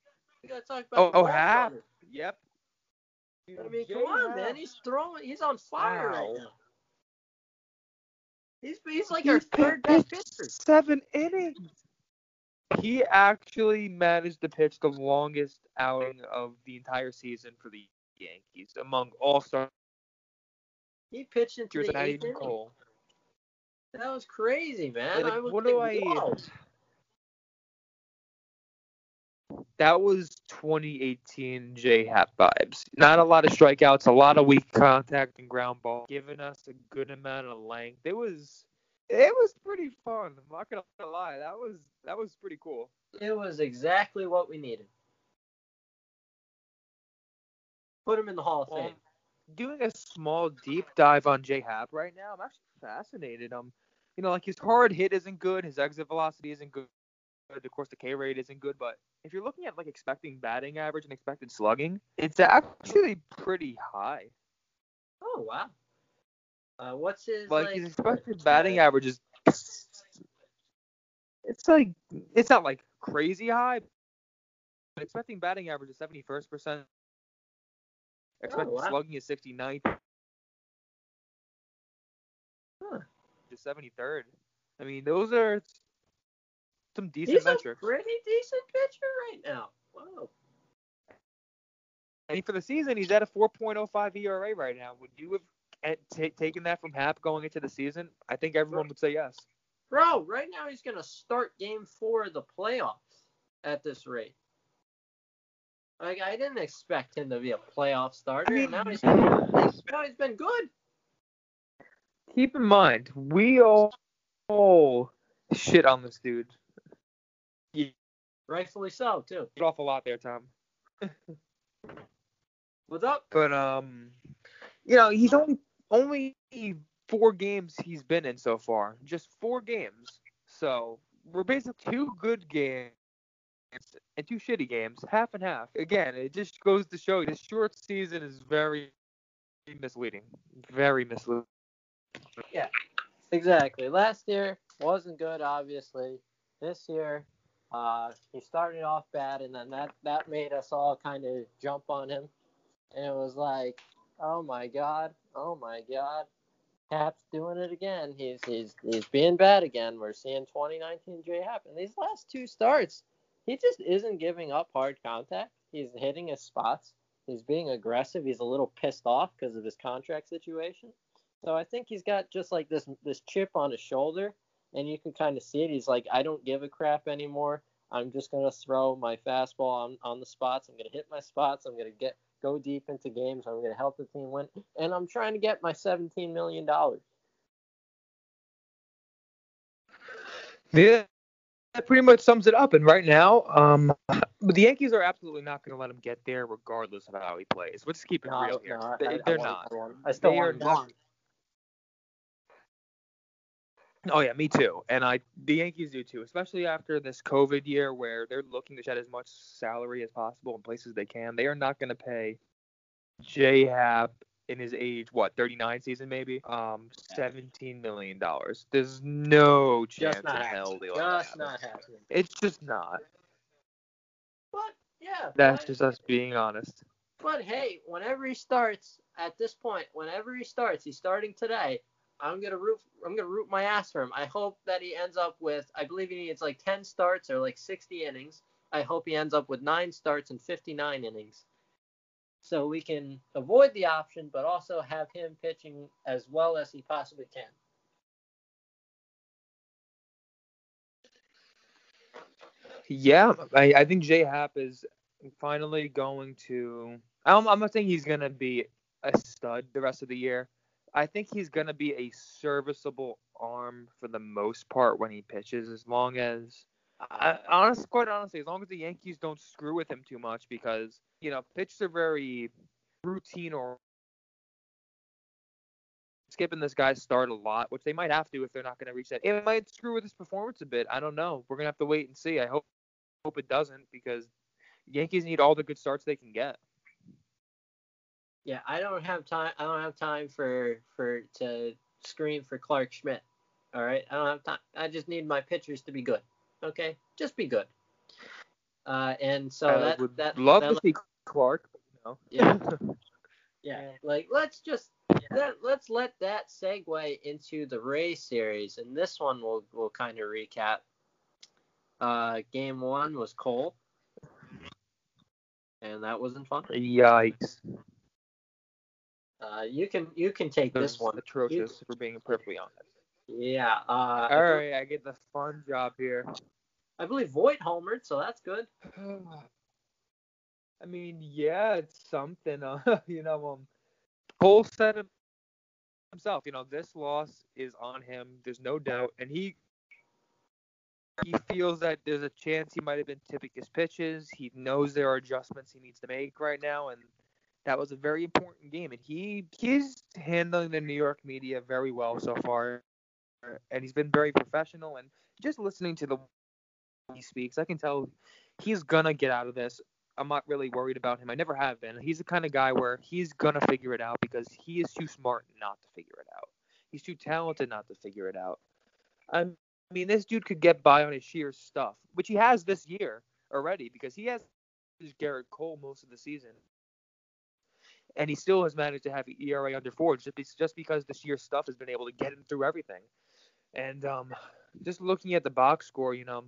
Speaker 6: We gotta talk
Speaker 5: Oh,
Speaker 6: about the
Speaker 5: oh,
Speaker 6: ball
Speaker 5: Happ.
Speaker 6: runner.
Speaker 5: Yep.
Speaker 6: I mean, come on,
Speaker 5: Happ.
Speaker 6: man. He's throwing. He's on fire right now. He's he's like our third best pitcher.
Speaker 5: Seven innings. He actually managed to pitch the longest outing of the entire season for the Yankees among all stars.
Speaker 6: He pitched into the eighth inning.
Speaker 5: Cole.
Speaker 6: That was crazy, man.
Speaker 5: Like,
Speaker 6: I was
Speaker 5: what do I-. That was 2018 J Happ vibes. Not a lot of strikeouts, a lot of weak contact and ground ball, giving us a good amount of length. It was it was pretty fun. I'm not gonna lie. That was that was pretty cool.
Speaker 6: It was exactly what we needed. Put him in the Hall of
Speaker 5: Well,
Speaker 6: Fame.
Speaker 5: doing a small deep dive on J Happ right now, I'm actually fascinated. Um, you know, like his hard hit isn't good, his exit velocity isn't good. Of course, the K rate isn't good, but if you're looking at like expecting batting average and expected slugging, it's actually pretty high.
Speaker 6: Oh wow. Uh, what's his
Speaker 5: Like,
Speaker 6: like?
Speaker 5: his expected batting average is, it's like it's not like crazy high, but expecting batting average is 71st percent. Expected
Speaker 6: wow.
Speaker 5: slugging is 69th.
Speaker 6: Huh.
Speaker 5: To 73rd. I mean, those are some decent
Speaker 6: He's
Speaker 5: metrics.
Speaker 6: a pretty decent pitcher right now. Wow.
Speaker 5: Mean, for the season, he's at a 4.05 ERA right now. Would you have eh, ta- taken that from Happ going into the season? I think everyone would say yes.
Speaker 6: Bro, right now he's gonna start game four of the playoffs at this rate. Like I didn't expect him to be a playoff starter.
Speaker 5: I mean-
Speaker 6: and now he's now he's been good.
Speaker 5: Keep in mind, we all, all shit on this dude. Yeah.
Speaker 6: Rightfully so too.
Speaker 5: Get off a lot there, Tom.
Speaker 6: What's up?
Speaker 5: But um, you know, he's only only four games he's been in so far. Just four games. So we're basically two good games and two shitty games, half and half. Again, it just goes to show you this short season is very misleading. Very misleading.
Speaker 6: Yeah, exactly. Last year wasn't good, obviously. This year, uh, he started off bad, and then that that made us all kind of jump on him, and it was like, oh my god, oh my god, Happ's doing it again. He's he's he's being bad again. We're seeing 2019 J Happ, and these last two starts, he just isn't giving up hard contact. He's hitting his spots. He's being aggressive. He's a little pissed off because of his contract situation. So I think he's got just like this this chip on his shoulder, and you can kind of see it. He's like, I don't give a crap anymore. I'm just gonna throw my fastball on, on the spots. I'm gonna hit my spots. I'm gonna get go deep into games. I'm gonna help the team win, and I'm trying to get my 17 million dollars.
Speaker 5: Yeah, that pretty much sums it up. And right now, um, the Yankees are absolutely not going to let him get there, regardless of how he plays. Let's keep it real here. They,
Speaker 6: I- I
Speaker 5: they're
Speaker 6: want-
Speaker 5: not.
Speaker 6: I, I still
Speaker 5: They
Speaker 6: want
Speaker 5: are not- Oh yeah, me too. And I the Yankees do too, especially after this COVID year where they're looking to shed as much salary as possible in places they can. They are not going to pay J Happ in his age what 39 season maybe um 17 million dollars. There's no chance in hell they
Speaker 6: Just not happening.
Speaker 5: It's just not.
Speaker 6: But yeah,
Speaker 5: That's
Speaker 6: but-
Speaker 5: just us being honest.
Speaker 6: But hey, whenever he starts, at this point, whenever he starts, he's starting today. I'm gonna root. I'm gonna root my ass for him. I hope that he ends up with. I believe he needs like 10 starts or like 60 innings. I hope he ends up with nine starts and 59 innings, so we can avoid the option, but also have him pitching as well as he possibly can.
Speaker 5: Yeah, I, I think J Happ is finally going to. I'm, I'm not saying he's gonna be a stud the rest of the year. I think he's gonna be a serviceable arm for the most part when he pitches, as long as I, honest, quite honestly, as long as the Yankees don't screw with him too much, because you know pitches are very routine or skipping this guy's start a lot, which they might have to if they're not going to reach that. It might screw with his performance a bit. I don't know. We're gonna have to wait and see. I hope hope it doesn't because Yankees need all the good starts they can get.
Speaker 6: Yeah, I don't have time. I don't have time for for to scream for Clarke Schmidt. All right, I don't have time. I just need my pitchers to be good. Okay, just be good. Uh, and so
Speaker 5: I
Speaker 6: that
Speaker 5: would
Speaker 6: that
Speaker 5: love
Speaker 6: that,
Speaker 5: to see Clark. Know.
Speaker 6: Yeah. yeah, like let's just let, let's let that segue into the Ray series, and this one we'll we'll kind of recap. Uh, game one was Cole, and that wasn't fun.
Speaker 5: Yikes.
Speaker 6: Uh, you can you can take this
Speaker 5: This
Speaker 6: one.
Speaker 5: atrocious, for being perfectly honest.
Speaker 6: Yeah. Uh,
Speaker 5: All right, I get the fun job here.
Speaker 6: I believe Voit homered, so that's good.
Speaker 5: I mean, yeah, it's something. Uh, you know, um, Cole said himself. You know, this loss is on him. There's no doubt, and he he feels that there's a chance he might have been tipping his pitches. He knows there are adjustments he needs to make right now, and that was a very important game. And he he's handling the New York media very well so far, and he's been very professional. And just listening to the way he speaks, I can tell he's gonna get out of this. I'm not really worried about him. I never have been. He's the kind of guy where he's gonna figure it out because he is too smart not to figure it out. He's too talented not to figure it out. I mean, this dude could get by on his sheer stuff, which he has this year already because he has Gerrit Cole most of the season, and he still has managed to have ERA under four just just because the sheer stuff has been able to get him through everything. And um, just looking at the box score, you know,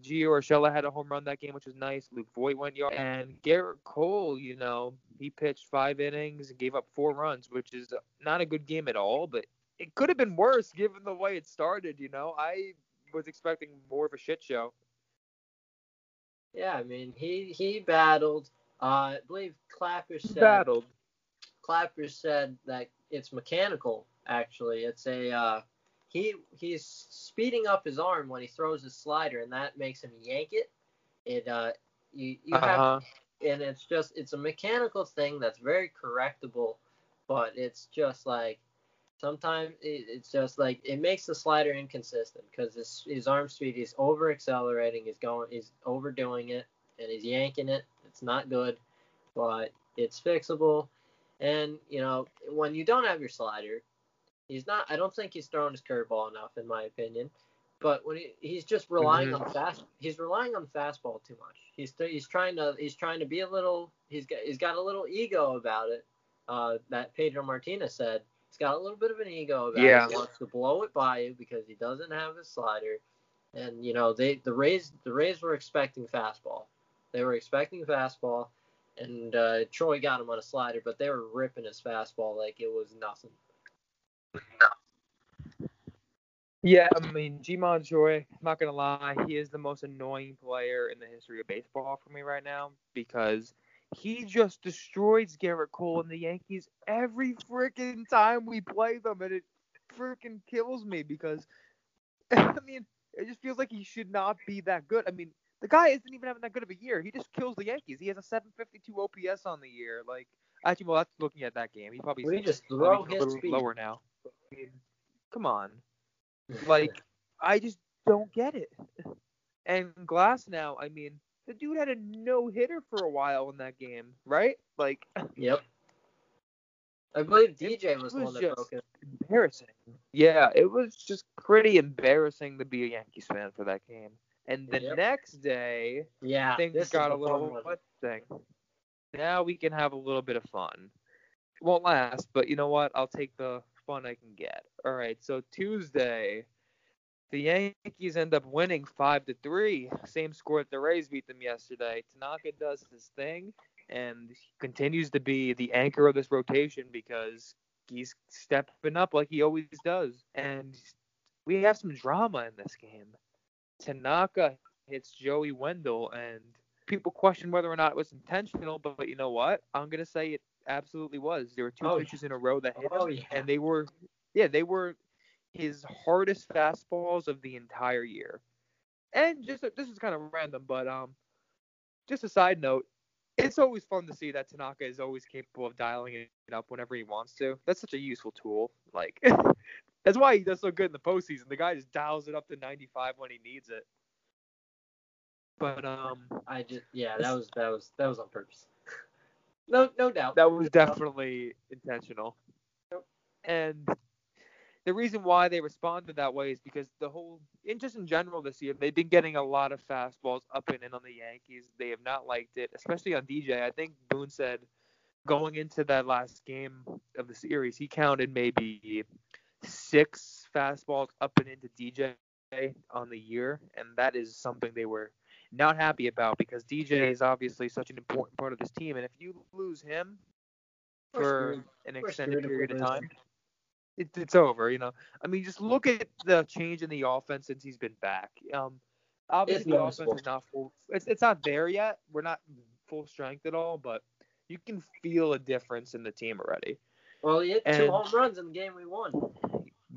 Speaker 5: Gio Urshela had a home run that game, which was nice. Luke Voit went yard, and Gerrit Cole, you know, he pitched five innings and gave up four runs, which is not a good game at all. But it could have been worse given the way it started. You know, I was expecting more of a shit show.
Speaker 6: Yeah, I mean he he battled. Uh, I believe Klapisch said
Speaker 5: Battled.
Speaker 6: Klapisch said that it's mechanical. Actually, it's a uh, he he's speeding up his arm when he throws his slider, and that makes him yank it. It uh you you have
Speaker 5: Uh-huh.
Speaker 6: and it's just it's a mechanical thing that's very correctable, but it's just like sometimes it, it's just like it makes the slider inconsistent because his his arm speed is over accelerating, he's going he's overdoing it, and he's yanking it. It's not good, but it's fixable. And you know when you don't have your slider, he's not. I don't think he's throwing his curveball enough, in my opinion. But when he, he's just relying on fast, he's relying on fastball too much. He's he's trying to he's trying to be a little he's got he's got a little ego about it. Uh, that Pedro Martinez said he's got a little bit of an ego about
Speaker 5: Yeah.
Speaker 6: it. He wants to blow it by you because he doesn't have his slider. And you know they the Rays the Rays were expecting fastball. They were expecting a fastball, and uh, Choi got him on a slider, but they were ripping his fastball like it was nothing.
Speaker 5: Yeah, I mean, Ji-Man Choi, I'm not gonna lie, he is the most annoying player in the history of baseball for me right now because he just destroys Gerrit Cole and the Yankees every freaking time we play them, and it freaking kills me because I mean, it just feels like he should not be that good. I mean, the guy isn't even having that good of a year. He just kills the Yankees. He has a 752 OPS on the year. Like, actually, well, that's looking at that game. He probably
Speaker 6: We just
Speaker 5: probably
Speaker 6: throw his speed.
Speaker 5: lower now. I mean, come on. Like, I just don't get it. And Glasnow, I mean, the dude had a no hitter for a while in that game, right? Like,
Speaker 6: Yep. I believe DJ was the
Speaker 5: was
Speaker 6: one that
Speaker 5: just-
Speaker 6: broke it.
Speaker 5: embarrassing. Yeah, it was just pretty embarrassing to be a Yankees fan for that game. And the
Speaker 6: Yep.
Speaker 5: next day,
Speaker 6: Yeah,
Speaker 5: things got a little thing. Now we can have a little bit of fun. It won't last, but you know what? I'll take the fun I can get. All right, so Tuesday, the Yankees end up winning five to three. Same score that the Rays beat them yesterday. Tanaka does his thing and continues to be the anchor of this rotation because he's stepping up like he always does. And we have some drama in this game. Tanaka hits Joey Wendle, and people question whether or not it was intentional, but, but you know what? I'm gonna say it absolutely was. There were two
Speaker 6: Oh,
Speaker 5: pitches in a row that hit
Speaker 6: Oh
Speaker 5: him,
Speaker 6: yeah.
Speaker 5: and they were, yeah, they were his hardest fastballs of the entire year. And just this is kind of random, but um, just a side note, it's always fun to see that Tanaka is always capable of dialing it up whenever he wants to. That's such a useful tool. Like that's why he does so good in the postseason. The guy just dials it up to 95 when he needs it. But um,
Speaker 6: I just yeah, that was that was that was on purpose. no, no doubt.
Speaker 5: that was definitely intentional. And the reason why they responded that way is because the whole, and just in general this year, they've been getting a lot of fastballs up and in on the Yankees. They have not liked it, especially on DJ. I think Boone said going into that last game of the series, he counted maybe six fastballs up and into DJ on the year, and that is something they were not happy about because DJ is obviously such an important part of this team, and if you lose him for an extended
Speaker 6: screwed if we
Speaker 5: period of time, it, it's over. You know, I mean, just look at the change in the offense since he's been back. Um, obviously the offense is not full. It's it's not there yet. We're not full strength at all, but you can feel a difference in the team already.
Speaker 6: Well, he hit two
Speaker 5: And-
Speaker 6: home runs in the game we won.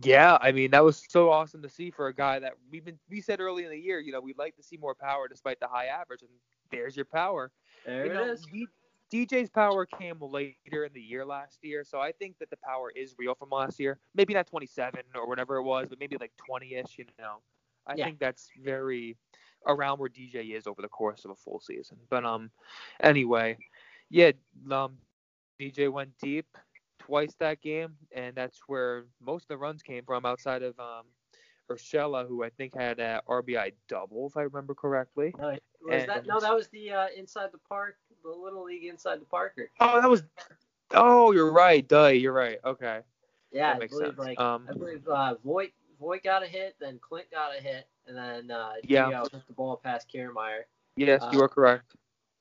Speaker 5: Yeah, I mean that was so awesome to see for a guy that we've been we said early in the year, you know, we'd like to see more power despite the high average, and there's your power.
Speaker 6: There
Speaker 5: you
Speaker 6: it
Speaker 5: know,
Speaker 6: is.
Speaker 5: DJ's power came later in the year last year, so I think that the power is real from last year. Maybe not 27 or whatever it was, but maybe like 20ish. You know, I
Speaker 6: Yeah.
Speaker 5: think that's very around where DJ is over the course of a full season. But um, anyway, yeah, um, DJ went deep twice that game, and that's where most of the runs came from outside of um. Urshela, who I think had a RBI double, if I remember correctly.
Speaker 6: That no? That was the uh, inside the park, the little league inside the Parker.
Speaker 5: Oh, that was. Oh, you're right. Duh, you're right. Okay.
Speaker 6: Yeah,
Speaker 5: That
Speaker 6: I believe
Speaker 5: sense.
Speaker 6: like
Speaker 5: Um,
Speaker 6: I believe uh, Voit Voit got a hit, then Clint got a hit, and then uh,
Speaker 5: Yeah.
Speaker 6: Gio hit the ball past Kiermaier,
Speaker 5: Yes, you
Speaker 6: Uh,
Speaker 5: are correct.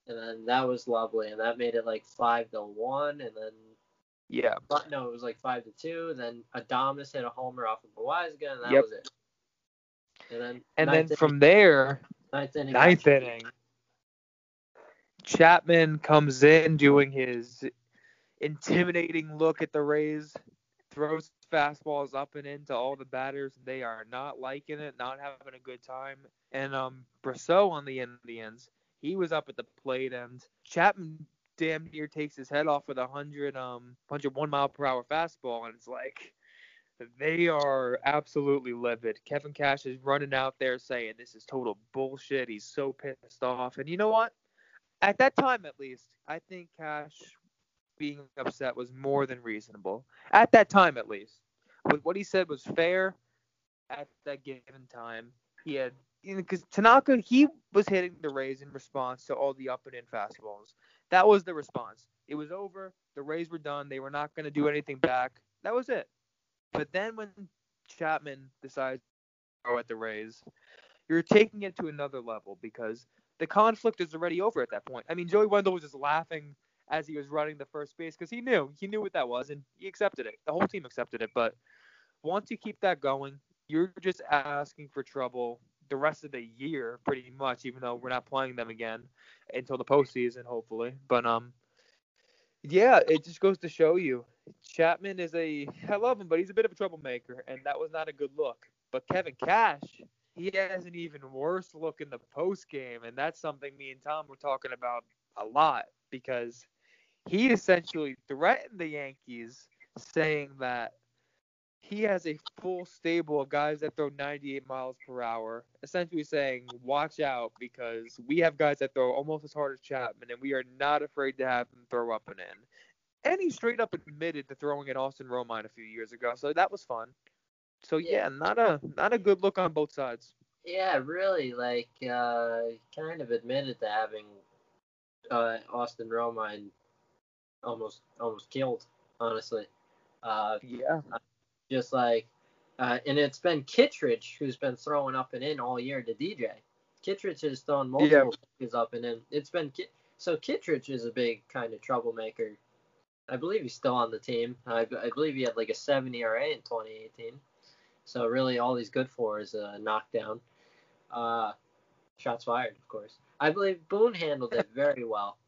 Speaker 6: and then that was lovely, and that made it like five to one, and then
Speaker 5: Yeah.
Speaker 6: but no, it was like five to two. Then Adames hit a homer off of Loaisiga, and that
Speaker 5: Yep.
Speaker 6: was it. And then
Speaker 5: And then
Speaker 6: ninth
Speaker 5: from there,
Speaker 6: ninth inning,
Speaker 5: ninth inning, Chapman comes in doing his intimidating look at the Rays, throws fastballs up and into all the batters. They are not liking it, not having a good time. And um, Brosseau on the Indians, he was up at the plate, and Chapman damn near takes his head off with a hundred um 101 mile per hour fastball, and it's like they are absolutely livid. Kevin Cash is running out there saying this is total bullshit. He's so pissed off, and you know what? At that time, at least, I think Cash being upset was more than reasonable. At that time, at least, what what he said was fair. At that given time, he had because Tanaka he was hitting the Rays in response to all the up and in fastballs. That was the response. It was over. The Rays were done. They were not going to do anything back. That was it. But then when Chapman decides to throw at the Rays, you're taking it to another level because the conflict is already over at that point. I mean, Joey Wendle was just laughing as he was running the first base because he knew he knew what that was and he accepted it. The whole team accepted it. But once you keep that going, you're just asking for trouble the rest of the year, pretty much. Even though we're not playing them again until the postseason, hopefully. But um, yeah, it just goes to show you Chapman is a I love him, but he's a bit of a troublemaker, and that was not a good look. But Kevin Cash, he has an even worse look in the post game, and that's something me and Tom were talking about a lot because he essentially threatened the Yankees, saying that he has a full stable of guys that throw 98 miles per hour, essentially saying, watch out because we have guys that throw almost as hard as Chapman, and we are not afraid to have them throw up and in. And he straight up admitted to throwing at Austin Romine a few years ago, so that was fun. So yeah, not a not a good look on both sides.
Speaker 6: Yeah, really, like uh, kind of admitted to having uh, Austin Romine almost almost killed, honestly. Uh,
Speaker 5: Yeah.
Speaker 6: Just like, uh, and it's been Kittredge who's been throwing up and in all year to DJ. Kittredge has thrown multiple pitches up and in. It's been Ki- so Kittredge is a big kind of troublemaker. I believe he's still on the team. I, I believe he had like a 7 ERA in 2018. So really, all he's good for is a knockdown. Uh, shots fired, of course. I believe Boone handled it very well.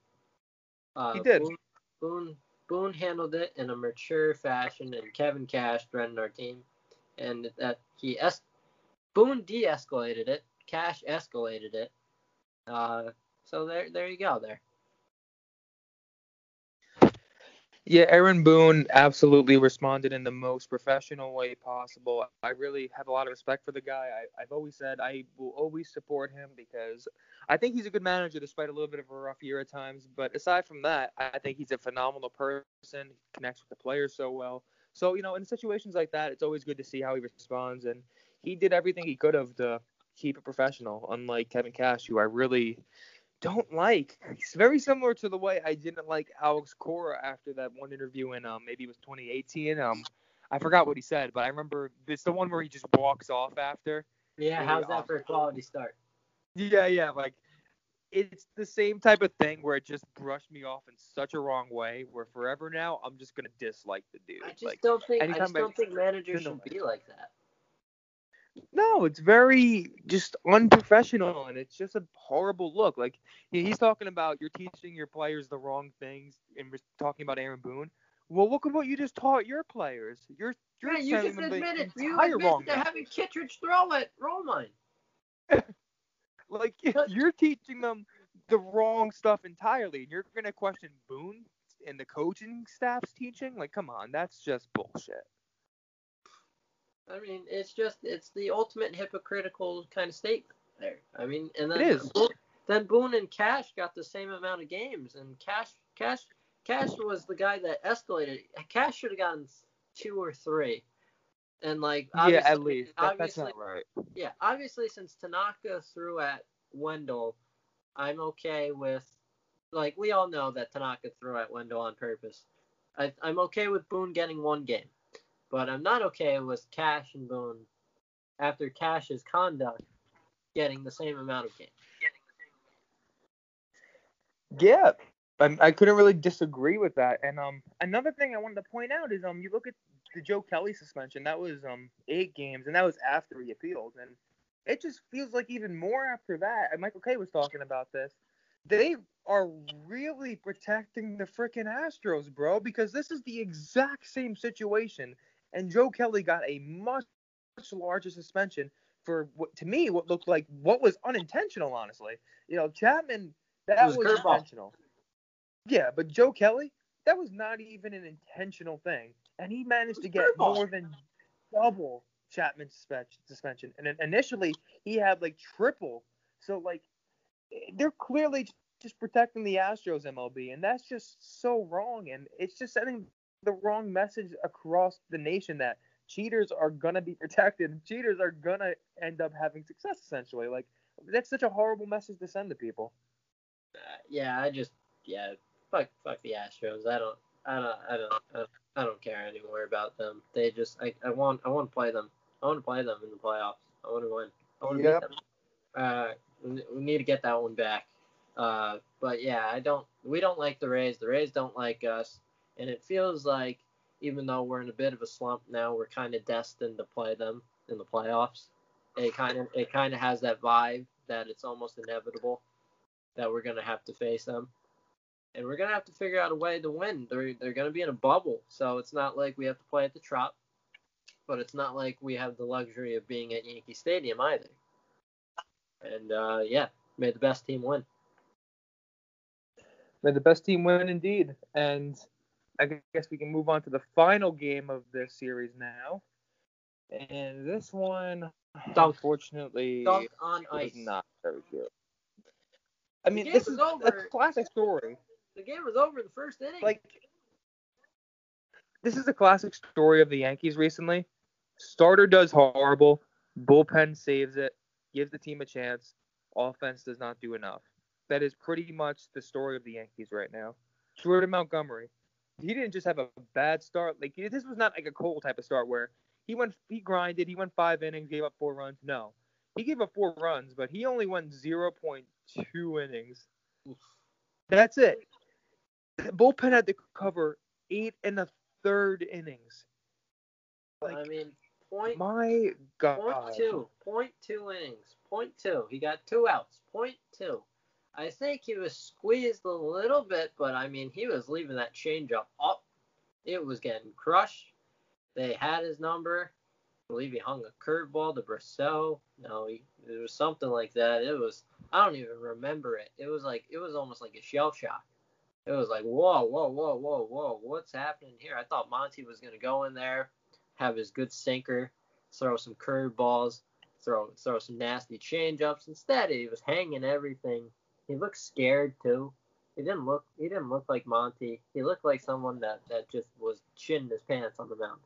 Speaker 6: Uh,
Speaker 5: He did.
Speaker 6: Boone, Boone Boone handled it in a mature fashion, and Kevin Cash threatened our team, and that he es- Boone de-escalated it, Cash escalated it. Uh, so there, there you go. There.
Speaker 5: Yeah, Aaron Boone absolutely responded in the most professional way possible. I really have a lot of respect for the guy. I, I've always said I will always support him because I think he's a good manager despite a little bit of a rough year at times. But aside from that, I think he's a phenomenal person. He connects with the players so well. So, you know, in situations like that, it's always good to see how he responds. And he did everything he could have to keep it professional, unlike Kevin Cash, who I really don't like. It's very similar to the way I didn't like Alex Cora after that one interview in um maybe it was 2018. Um, I forgot what he said, but I remember it's the one where he just walks off after.
Speaker 6: Yeah, how's that for a quality start?
Speaker 5: Yeah, yeah, like it's the same type of thing where it just brushed me off in such a wrong way. Where forever now, I'm just gonna dislike the dude.
Speaker 6: I just
Speaker 5: like,
Speaker 6: don't think I just don't
Speaker 5: I-
Speaker 6: think managers should be like that.
Speaker 5: No, it's very just unprofessional, and it's just a horrible look. Like he's talking about you're teaching your players the wrong things, and we're talking about Aaron Boone. Well, look at what you just taught your players. You're you're
Speaker 6: Yeah, you just admitted you admitted to having Kittredge throw it. Roll mine.
Speaker 5: Like you're teaching them the wrong stuff entirely, and you're gonna question Boone and the coaching staff's teaching. Like, come on, that's just bullshit.
Speaker 6: I mean, it's just it's the ultimate hypocritical kind of statement there. I mean, and then
Speaker 5: It is.
Speaker 6: Boone, then Boone and Cash got the same amount of games, and Cash Cash Cash was the guy that escalated. Cash should have gotten two or three, and like
Speaker 5: Yeah,
Speaker 6: obviously,
Speaker 5: at least that, that's not right.
Speaker 6: yeah, obviously since Tanaka threw at Wendle, I'm okay with like we all know that Tanaka threw at Wendle on purpose. I, I'm okay with Boone getting one game, but I'm not okay with Cash and Boone after Cash's conduct getting the same amount of games.
Speaker 5: Yeah, I, I couldn't really disagree with that. And um, another thing I wanted to point out is um, you look at the Joe Kelly suspension. That was um eight games, and that was after he appealed. And it just feels like even more after that. And Michael Kay was talking about this. They are really protecting the freaking Astros, bro, because this is the exact same situation. And Joe Kelly got a much, much larger suspension for what to me what looked like what was unintentional, honestly. You know, Chapman that
Speaker 6: was
Speaker 5: was, intentional. Yeah, but Joe Kelly, that was not even an intentional thing, and he managed to get more than double Chapman's suspension. And initially, he had like triple. So like, they're clearly just protecting the Astros MLB, and that's just so wrong. And it's just sending the wrong message across the nation that cheaters are gonna be protected. Cheaters are gonna end up having success. Essentially, like that's such a horrible message to send to people.
Speaker 6: Uh, yeah, I just yeah, fuck fuck the Astros. I don't I don't I don't I don't, I don't care anymore about them. They just I, I want I want to play them. I want to play them in the playoffs. I want to win. I want to
Speaker 5: Yep.
Speaker 6: beat them. Uh, we we need to get that one back. Uh, but yeah, I don't. We don't like the Rays. The Rays don't like us, and it feels like even though we're in a bit of a slump now, we're kind of destined to play them in the playoffs. It kind of it kind of has that vibe that it's almost inevitable that we're gonna have to face them, and we're gonna have to figure out a way to win. They're they're gonna be in a bubble, so it's not like we have to play at the Trop, but it's not like we have the luxury of being at Yankee Stadium either. And uh, yeah, may the best team win.
Speaker 5: May the best team win indeed. And I guess we can move on to the final game of this series now. And this one,
Speaker 6: Dunk.
Speaker 5: unfortunately,
Speaker 6: Dunk on ice.
Speaker 5: not very good. I mean, this is
Speaker 6: over.
Speaker 5: a classic story.
Speaker 6: The game was over in the first inning.
Speaker 5: Like, this is a classic story of the Yankees recently. Starter does horrible, bullpen saves it, gives the team a chance. Offense does not do enough. That is pretty much the story of the Yankees right now. Jordan Montgomery, he didn't just have a bad start. Like this was not like a Cole type of start where he went, he grinded, he went five innings, gave up four runs. No, he gave up four runs, but he only went 0.2 innings. That's it. The bullpen had to cover eight and a third innings. Like,
Speaker 6: I mean, point
Speaker 5: my God.
Speaker 6: Point two. Point two innings. Point two. He got two outs. Point two. I think he was squeezed a little bit, but I mean, he was leaving that changeup up. It was getting crushed. They had his number. I believe he hung a curveball to Brissell. No, it was something like that. It was I don't even remember it. It was like it was almost like a shell shock. It was like whoa, whoa, whoa, whoa, whoa, what's happening here? I thought Monty was gonna go in there, have his good sinker, throw some curveballs, throw throw some nasty changeups. Instead, he was hanging everything. He looked scared too. He didn't look he didn't look like Monty. He looked like someone that that just was chinning his pants on the mound.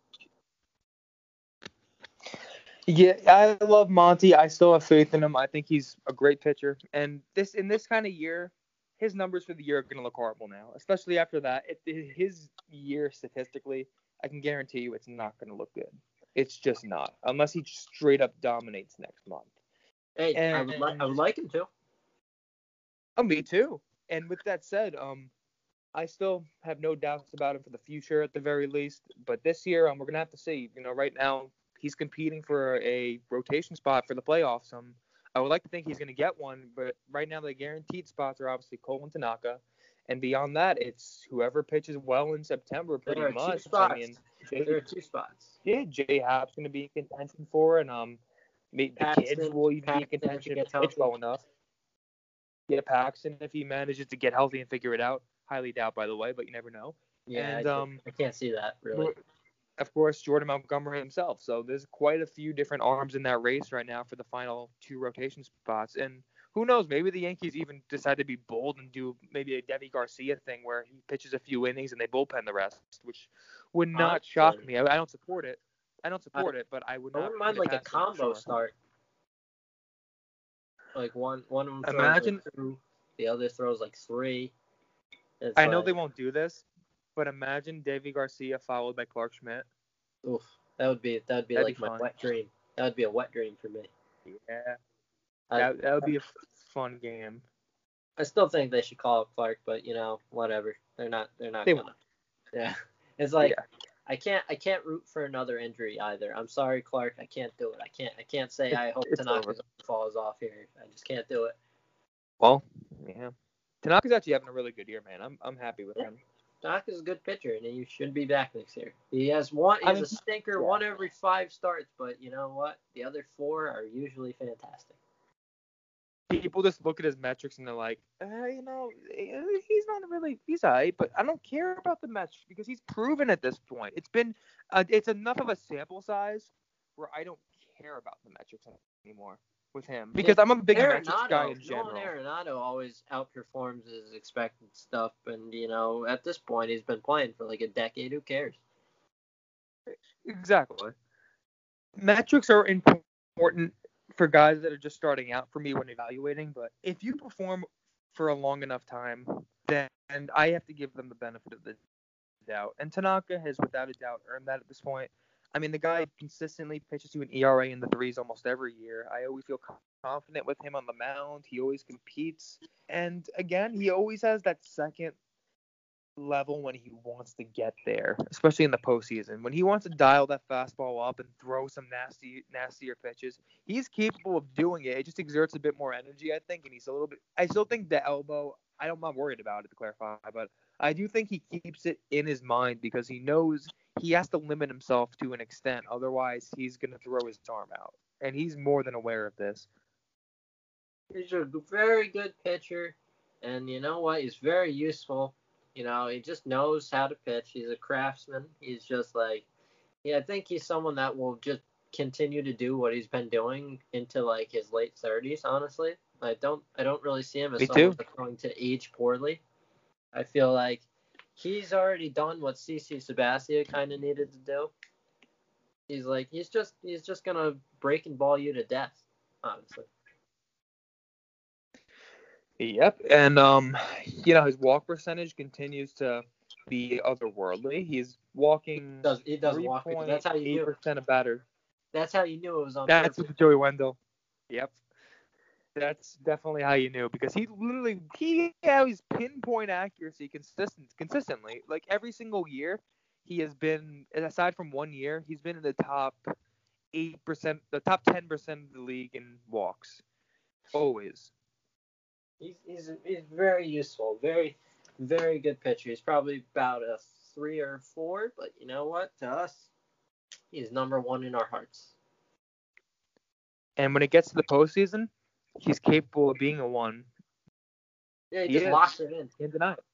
Speaker 5: Yeah, I love Monty. I still have faith in him. I think he's a great pitcher. And this in this kind of year, his numbers for the year are going to look horrible now, especially after that. It, his year statistically, I can guarantee you it's not going to look good. It's just not, unless he straight up dominates next month.
Speaker 6: Hey, and, I, would li- I would like him to.
Speaker 5: Oh, me too. And with that said, um, I still have no doubts about him for the future at the very least. But this year, um, we're gonna have to see. You know, right now he's competing for a rotation spot for the playoffs. Um, I would like to think he's gonna get one, but right now the guaranteed spots are obviously Cole and Tanaka, and beyond that, it's whoever pitches well in September, pretty
Speaker 6: there are
Speaker 5: much.
Speaker 6: Two spots. I mean, Jay, there are two spots.
Speaker 5: Yeah, J Happ's gonna be in contention for, and um, the
Speaker 6: Paxton,
Speaker 5: kids will even be in contention if pitch well enough. Yeah, Paxton if he manages to get healthy and figure it out. Highly doubt, by the way, but you never know.
Speaker 6: Yeah,
Speaker 5: and,
Speaker 6: I,
Speaker 5: um,
Speaker 6: I can't see that really.
Speaker 5: Of course, Jordan Montgomery himself. So there's quite a few different arms in that race right now for the final two rotation spots. And who knows? Maybe the Yankees even decide to be bold and do maybe a Deivi Garcia thing where he pitches a few innings and they bullpen the rest, which would not shock me. I, I, don't support it. I don't support
Speaker 6: I,
Speaker 5: it, but I would
Speaker 6: I
Speaker 5: not.
Speaker 6: wouldn't mind like a combo
Speaker 5: sure.
Speaker 6: start. Like one one of them throws
Speaker 5: Imagine
Speaker 6: like two, the other throws like three. It's
Speaker 5: I know they won't do this, but imagine Deivi Garcia followed by Clark Schmidt.
Speaker 6: Oof, that would be that would be
Speaker 5: That'd
Speaker 6: like
Speaker 5: be
Speaker 6: my
Speaker 5: fun.
Speaker 6: wet dream. That would be a wet dream for me.
Speaker 5: Yeah,
Speaker 6: I,
Speaker 5: that, that would be a fun game.
Speaker 6: I still think they should call up Clark, but you know, whatever. They're not. They're not
Speaker 5: They
Speaker 6: gonna. Yeah, it's like
Speaker 5: Yeah.
Speaker 6: I can't. I can't root for another injury either. I'm sorry, Clark. I can't do it. I can't. I can't say I hope
Speaker 5: It's
Speaker 6: Tanaka
Speaker 5: over.
Speaker 6: falls off here. I just can't do it.
Speaker 5: Well, yeah. Tanaka's actually having a really good year, man. I'm I'm happy with
Speaker 6: Yeah.
Speaker 5: him.
Speaker 6: Tanaka's a good pitcher, and he should be back next year. He has one. He
Speaker 5: I
Speaker 6: has a stinker
Speaker 5: yeah.
Speaker 6: one every five starts, but you know what? The other four are usually fantastic.
Speaker 5: People just look at his metrics and they're like, uh, you know, eh, he's not really he's alright, but I don't care about the metrics because he's proven at this point. It's been uh, it's enough of a sample size where I don't care about the metrics anymore with him because I'm a big metrics guy in
Speaker 6: Nolan
Speaker 5: general.
Speaker 6: Arenado always outperforms his expected stuff, and you know, at this point, he's been playing for like a decade. Who cares?
Speaker 5: Exactly. Metrics are important for guys that are just starting out for me when evaluating, but if you perform for a long enough time, then I have to give them the benefit of the doubt. And Tanaka has without a doubt earned that at this point. I mean, the guy consistently pitches to an ERA in the threes almost every year. I always feel confident with him on the mound. He always competes. And again, he always has that second level when he wants to get there, especially in the postseason. When he wants to dial that fastball up and throw some nasty, nastier pitches, he's capable of doing it. It just exerts a bit more energy, I think, and he's a little bit. I still think the elbow. I'm not worried about it to clarify, but I do think he keeps it in his mind because he knows he has to limit himself to an extent. Otherwise, he's gonna throw his arm out, and he's more than aware of this.
Speaker 6: He's a very good pitcher, and you know what? He's very useful. You know, he just knows how to pitch. He's a craftsman. He's just like, yeah, I think he's someone that will just continue to do what he's been doing into like his late 30s. Honestly, I don't, I don't really see him as
Speaker 5: Me
Speaker 6: someone
Speaker 5: too.
Speaker 6: that's going to age poorly. I feel like he's already done what CC Sabathia kind of needed to do. He's like, he's just, he's just gonna break and ball you to death. Honestly.
Speaker 5: Yep, and um, you know his walk percentage continues to be otherworldly. He's walking
Speaker 6: does he does walk that's how you knew
Speaker 5: percent of batter.
Speaker 6: that's how you knew it was on
Speaker 5: That's with Joey Wendle. Yep, that's definitely how you knew because he literally he has pinpoint accuracy consistent consistently. Like every single year, he has been aside from one year, he's been in the top eight percent, the top ten percent of the league in walks, always.
Speaker 6: He's, he's he's very useful, very very good pitcher. He's probably about a three or four, but you know what? To us, he's number one in our hearts.
Speaker 5: And when it gets to the postseason, he's capable of being a one.
Speaker 6: Yeah, he
Speaker 5: He
Speaker 6: just
Speaker 5: is.
Speaker 6: locks it in.
Speaker 5: Can't deny it.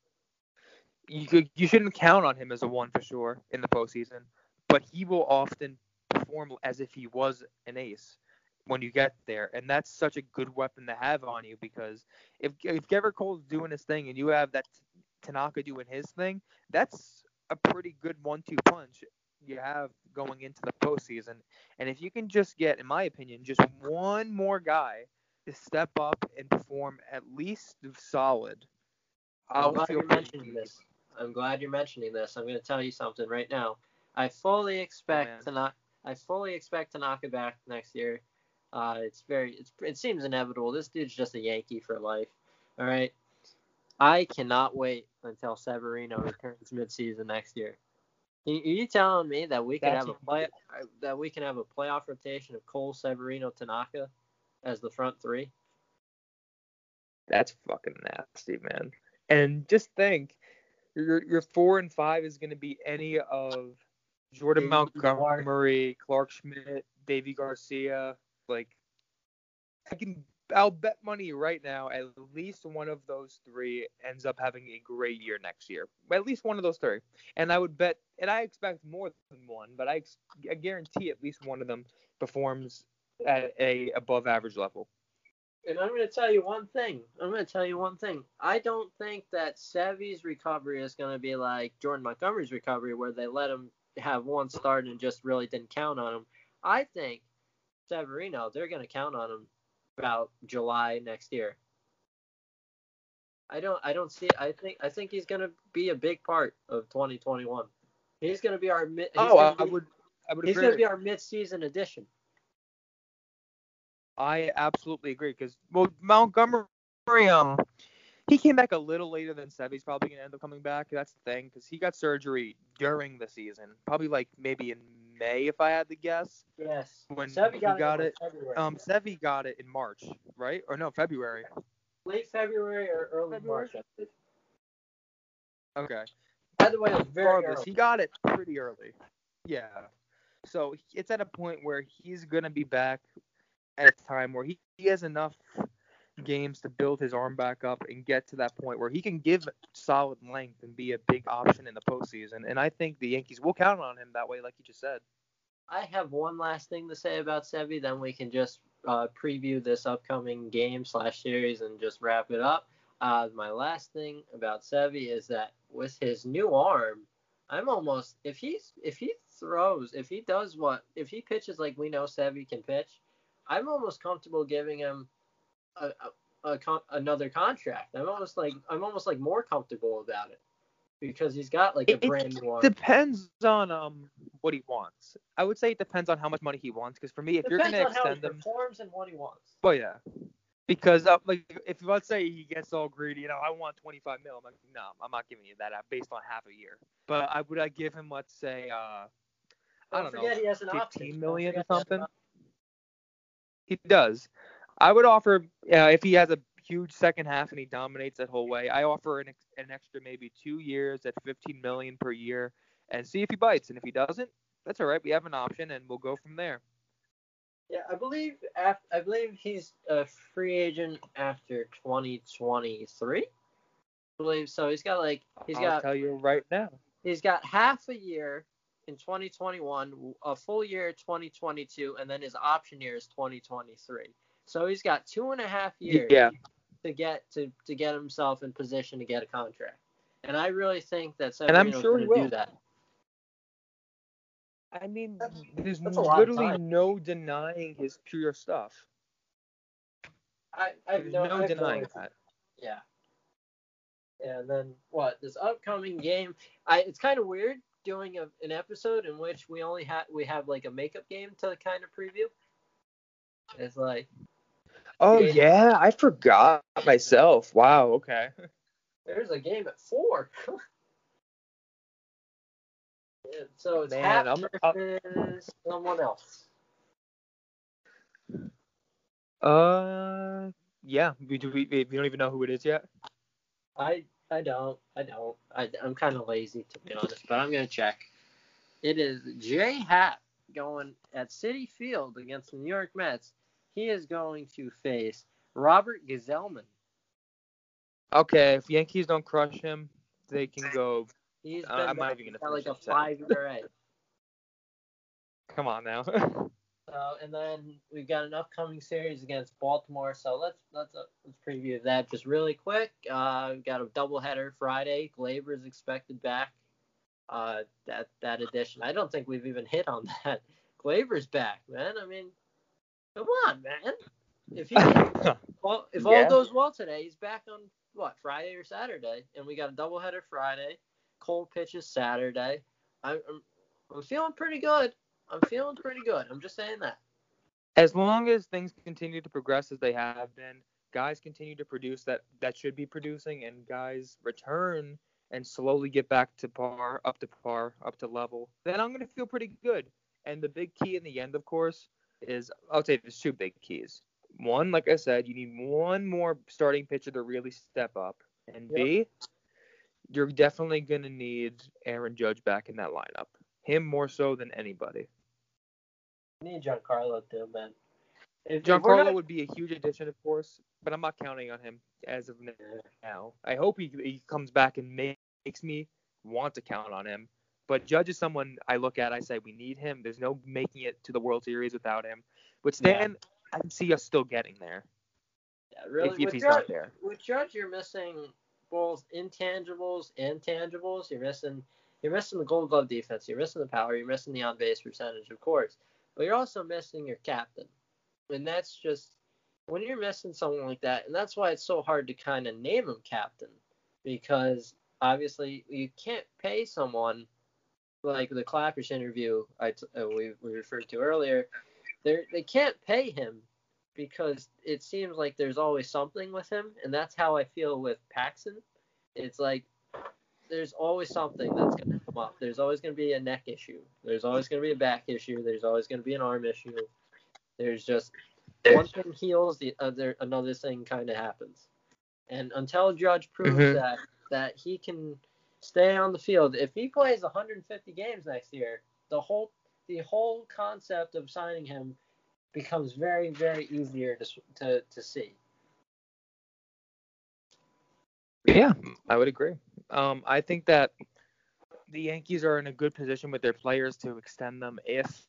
Speaker 5: You could, you shouldn't count on him as a one for sure in the postseason, but he will often perform as if he was an ace when you get there, and that's such a good weapon to have on you because if if Gerrit Cole's doing his thing and you have that Tanaka doing his thing, that's a pretty good one-two punch you have going into the postseason. And if you can just get, in my opinion, just one more guy to step up and perform at least solid,
Speaker 6: I'm
Speaker 5: I'll
Speaker 6: glad you're mentioning this. I'm glad you're mentioning this. I'm going to tell you something right now. I fully oh, expect
Speaker 5: man.
Speaker 6: to not. I fully expect to knock it back next year. Uh, it's very. It's, it seems inevitable. This dude's just a Yankee for life. All right. I cannot wait until Severino returns midseason next year. Are you telling me that we could have a play that we can have a playoff rotation of Cole, Severino, Tanaka as the front three?
Speaker 5: That's fucking nasty, man. And just think, your your four and five is going to be any of Jordan
Speaker 6: Deivi Clarke.
Speaker 5: Montgomery, Clarke Schmidt, Deivi Garcia. Like, I can, I'll bet money right now. At least one of those three ends up having a great year next year. At least one of those three. And I would bet, and I expect more than one, but I, I guarantee at least one of them performs at a above average level.
Speaker 6: And I'm going to tell you one thing. I'm going to tell you one thing. I don't think that Sevy's recovery is going to be like Jordan Montgomery's recovery, where they let him have one start and just really didn't count on him. I think Severino, they're going to count on him about July next year. I don't. I don't see. I think. I think he's going to be a big part of 2021. He's going to be our. mid
Speaker 5: Oh, I,
Speaker 6: be,
Speaker 5: I would I would
Speaker 6: He's going to be our mid-season addition.
Speaker 5: I absolutely agree because well Montgomery um he came back a little later than Sevy's probably gonna end up coming back. That's the thing because he got surgery during the season, probably like maybe in May if I had to guess.
Speaker 6: Yes.
Speaker 5: When
Speaker 6: Sevy
Speaker 5: he
Speaker 6: got,
Speaker 5: got
Speaker 6: in
Speaker 5: it,
Speaker 6: February.
Speaker 5: Um, Sevy got it in March, right? Or no, February.
Speaker 6: late February or early
Speaker 5: February?
Speaker 6: March.
Speaker 5: Okay.
Speaker 6: By the way, it was very
Speaker 5: Regardless,
Speaker 6: early.
Speaker 5: he got it pretty early. Yeah. So it's at a point where he's gonna be back at a time where he, he has enough games to build his arm back up and get to that point where he can give solid length and be a big option in the postseason. And I think the Yankees will count on him that way, like you just said.
Speaker 6: I have one last thing to say about Sevy, then we can just uh, preview this upcoming game slash series and just wrap it up. Uh, my last thing about Sevy is that with his new arm, I'm almost if he's if he throws if he does what if he pitches like we know Sevy can pitch, I'm almost comfortable giving him a, a, a con- another contract. I'm almost like I'm almost like more comfortable about it because he's got like a
Speaker 5: It- it
Speaker 6: brand new arm.
Speaker 5: Depends on um what he wants. I would say it depends on how much money he wants. Because for me, if
Speaker 6: Depends
Speaker 5: you're gonna
Speaker 6: on how he
Speaker 5: extend him,
Speaker 6: performs and what he wants.
Speaker 5: well, yeah. Because uh, like if let's say he gets all greedy, you know, I want 25 mil. I'm like, no, I'm not giving you that uh, based on half a year. But I would I give him let's say uh I
Speaker 6: Don't
Speaker 5: don't know,
Speaker 6: forget he has an
Speaker 5: 15
Speaker 6: option.
Speaker 5: Million or
Speaker 6: forget he has an
Speaker 5: something? he does. I would offer uh, if he has a huge second half and he dominates that whole way. I offer an ex- an extra maybe two years at 15 million per year and see if he bites. And if he doesn't, that's all right. We have an option and we'll go from there.
Speaker 6: Yeah, I believe af- I believe he's a free agent after 2023. I believe so. He's got like he's
Speaker 5: I'll
Speaker 6: got
Speaker 5: tell you right now.
Speaker 6: he's got half a year in 2021, a full year 2022, and then his option year is 2023. So he's got two and a half years
Speaker 5: Yeah.
Speaker 6: to get to to get himself in position to get a contract. And I really think that
Speaker 5: And I'm sure he
Speaker 6: going to
Speaker 5: will.
Speaker 6: do that.
Speaker 5: I mean,
Speaker 6: That's-
Speaker 5: there's
Speaker 6: that's a lot of
Speaker 5: literally no denying his pure stuff.
Speaker 6: I I have
Speaker 5: There's
Speaker 6: no,
Speaker 5: no
Speaker 6: I have
Speaker 5: denying that.
Speaker 6: Yeah. And then what? This upcoming game, I it's kind of weird doing a, an episode in which we only have we have like a makeup game to kind of preview. It's like
Speaker 5: Oh
Speaker 6: Yeah.
Speaker 5: I forgot myself. Wow. Okay.
Speaker 6: there's a game at four. Yeah, so it's
Speaker 5: Man, I'm- I'm-
Speaker 6: someone else.
Speaker 5: Uh, yeah. We do. We, we don't even know who it is yet.
Speaker 6: I I don't I don't I, I'm kind of lazy to be honest, but I'm gonna check. It is J Happ going at Citi Field against the New York Mets. He is going to face Robert Gsellman.
Speaker 5: Okay, if Yankees don't crush him, they can go.
Speaker 6: He's
Speaker 5: Uh,
Speaker 6: been
Speaker 5: I'm not even gonna
Speaker 6: got like a five ERA.
Speaker 5: Come on now.
Speaker 6: So, and then we've got an upcoming series against Baltimore. So let's let's uh, let's preview that just really quick. Uh, we've got a doubleheader Friday. Gleyber is expected back. Uh, that that edition. I don't think we've even hit on that. Gleyber's back, man. I mean, come on, man. If he well, if all
Speaker 5: Yeah.
Speaker 6: goes well today, he's back on what Friday or Saturday, and we got a doubleheader Friday. Cole pitches Saturday. I'm I'm, I'm feeling pretty good. I'm feeling pretty good. I'm just saying that.
Speaker 5: as long as things continue to progress as they have been, guys continue to produce that that should be producing, and guys return and slowly get back to par, up to par, up to level, then I'm gonna feel pretty good. And the big key in the end, of course, is I'll say there's two big keys. One, like I said, you need one more starting pitcher to really step up, and B, you're definitely gonna need Aaron Judge back in that lineup. Him more so than anybody.
Speaker 6: I need Giancarlo too, man. If, if
Speaker 5: Giancarlo
Speaker 6: not-
Speaker 5: would be a huge addition, of course, but I'm not counting on him as of now. I hope he, he comes back and makes me want to count on him. But Judge is someone I look at. I say we need him. There's no making it to the World Series without him. With
Speaker 6: Yeah.
Speaker 5: Stan, I can see us still getting there
Speaker 6: yeah, really,
Speaker 5: if, if
Speaker 6: with
Speaker 5: he's
Speaker 6: Judge,
Speaker 5: not there.
Speaker 6: with Judge, you're missing both intangibles and tangibles. You're missing you're missing the Gold Glove defense. You're missing the power. You're missing the on base percentage, of course. But you're also missing your captain, and that's just when you're missing someone like that, and that's why it's so hard to kind of name him captain because obviously you can't pay someone like the Klapisch interview I t- uh, we, we referred to earlier. They they can't pay him because it seems like there's always something with him, and that's how I feel with Paxton. It's like there's always something that's going to come up. There's always going to be a neck issue. There's always going to be a back issue. There's always going to be an arm issue. There's just one thing heals, the other another thing kind of happens. And until Judge proves
Speaker 5: Mhm.
Speaker 6: that that he can stay on the field, if he plays 150 games next year, the whole the whole concept of signing him becomes very very easier to to to see.
Speaker 5: Yeah, I would agree. Um, I think that the Yankees are in a good position with their players to extend them if.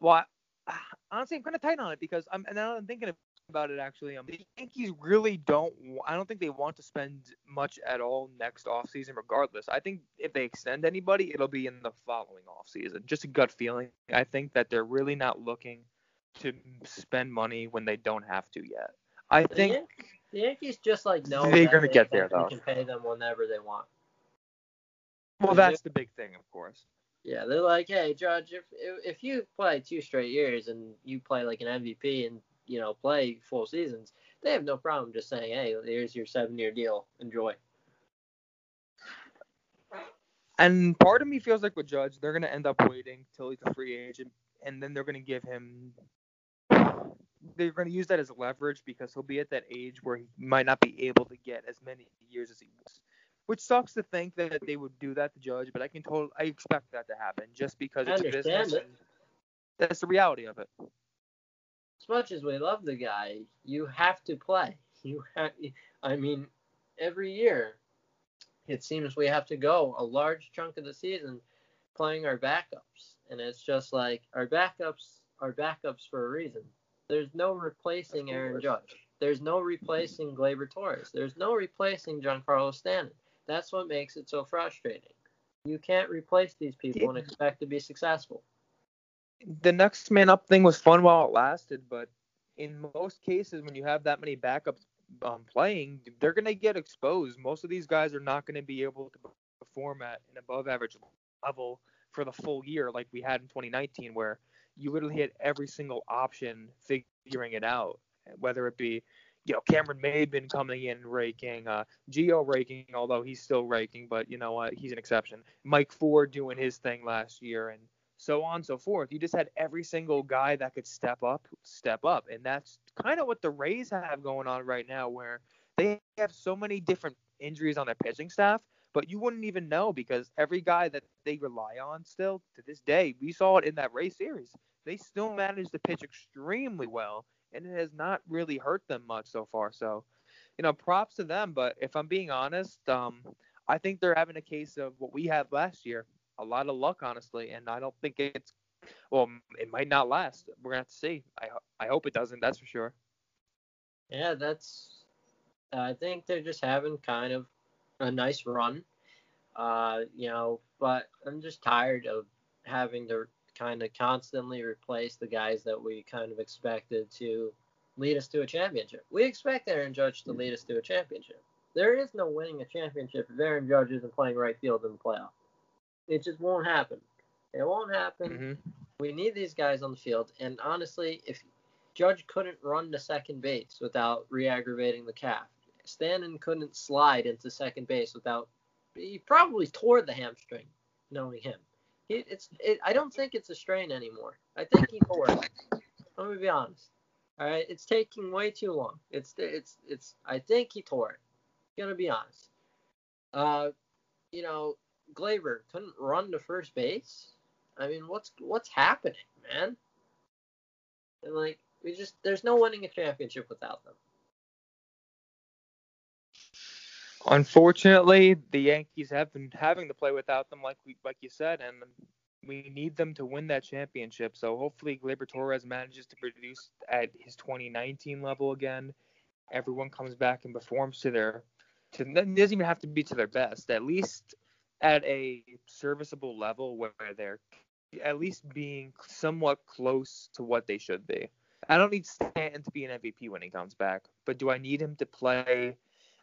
Speaker 5: Well, I, honestly, I'm kind of tight on it because I'm now that I'm thinking about it. Actually, um, the Yankees really don't. I don't think they want to spend much at all next offseason, regardless. I think if they extend anybody, it'll be in the following offseason. Just a gut feeling. I think that they're really not looking to spend money when they don't have to yet. I
Speaker 6: The,
Speaker 5: think.
Speaker 6: Yan- the Yankees just like know
Speaker 5: They're gonna
Speaker 6: they
Speaker 5: get there, though.
Speaker 6: can pay them whenever they want.
Speaker 5: Well, that's the big thing, of course.
Speaker 6: Yeah, they're like, hey, Judge, if if you play two straight years and you play like an MVP and you know play full seasons, they have no problem just saying, hey, here's your seven-year deal, enjoy.
Speaker 5: And part of me feels like with Judge, they're gonna end up waiting till he's a free agent, and then they're gonna give him. They're gonna use that as leverage because he'll be at that age where he might not be able to get as many years as he was. Which sucks to think that they would do that to Judge, but I can totally, I expect that to happen just because it's a business. That's the reality of it.
Speaker 6: Much as we love the guy, you have to play. You have, I mean, every year, it seems we have to go a large chunk of the season playing our backups, and it's just like our backups are backups for a reason. There's no replacing Aaron Judge. There's no replacing Gleyber Torres. There's no replacing Giancarlo Stanton. That's what makes it so frustrating. You can't replace these people and expect to be successful.
Speaker 5: The next man up thing was fun while it lasted, but in most cases, when you have that many backups um, playing, they're going to get exposed. Most of these guys are not going to be able to perform at an above average level for the full year like we had in 2019, where you literally had every single option figuring it out, whether it be you know, Cameron Maybin coming in raking, uh, Gio raking, although he's still raking, but you know what, he's an exception. Mike Ford doing his thing last year, and so on and so forth. You just had every single guy that could step up, step up, and that's kind of what the Rays have going on right now, where they have so many different injuries on their pitching staff, but you wouldn't even know because every guy that they rely on still to this day, we saw it in that Rays series. They still managed to pitch extremely well and it has not really hurt them much so far. So, you know, props to them. But if I'm being honest, um, I think they're having a case of what we had last year. A lot of luck, honestly, and I don't think it's well, it might not last. We're gonna have to see. I I hope it doesn't. That's for sure.
Speaker 6: Yeah, that's. I think they're just having kind of a nice run. Uh, you know, but I'm just tired of having to kind of constantly replace the guys that we kind of expected to lead us to a championship. We expect Aaron Judge to lead us to a championship. There is no winning a championship if Aaron Judge isn't playing right field in the playoff. It just won't happen. It won't happen.
Speaker 5: Mm-hmm.
Speaker 6: We need these guys on the field. And honestly, if Judge couldn't run to second base without re-aggravating the calf, Stanton couldn't slide into second base without he probably tore the hamstring, knowing him. It, it's it, I don't think it's a strain anymore. I think he tore it. Let me be honest. All right, it's taking way too long. It's it's it's. I think he tore it. Gonna be honest. Uh, you know, Gleyber couldn't run to first base. I mean, what's what's happening, man? And like, we just there's no winning a championship without them.
Speaker 5: Unfortunately, the Yankees have been having to play without them, like we like you said, and we need them to win that championship. So hopefully, Gleyber Torres manages to produce at his 2019 level again. Everyone comes back and performs to their to doesn't even have to be to their best. At least at a serviceable level where they're at least being somewhat close to what they should be. I don't need Stanton to be an MVP when he comes back, but do I need him to play?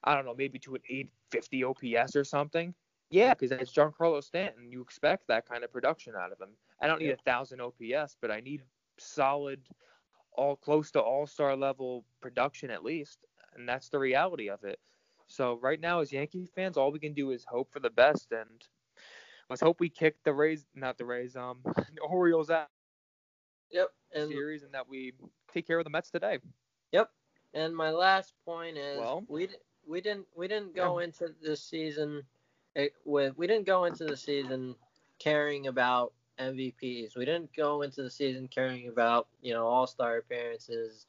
Speaker 5: I don't know, maybe to an 850 OPS or something. Yeah, because it's Giancarlo Stanton. You expect that kind of production out of him. I don't need a thousand OPS, but I need solid, all close to all star level production at least, and that's the reality of it. So right now, as Yankee fans, all we can do is hope for the best, and let's hope we kick the Rays, not the Rays, um, the Orioles out
Speaker 6: Yep. And
Speaker 5: series, and that we take care of the Mets today.
Speaker 6: Yep. And my last point is
Speaker 5: Well-
Speaker 6: we we didn't we didn't go into this season eh, with we didn't go into the season caring about MVPs. We didn't go into the season caring about you know All Star appearances,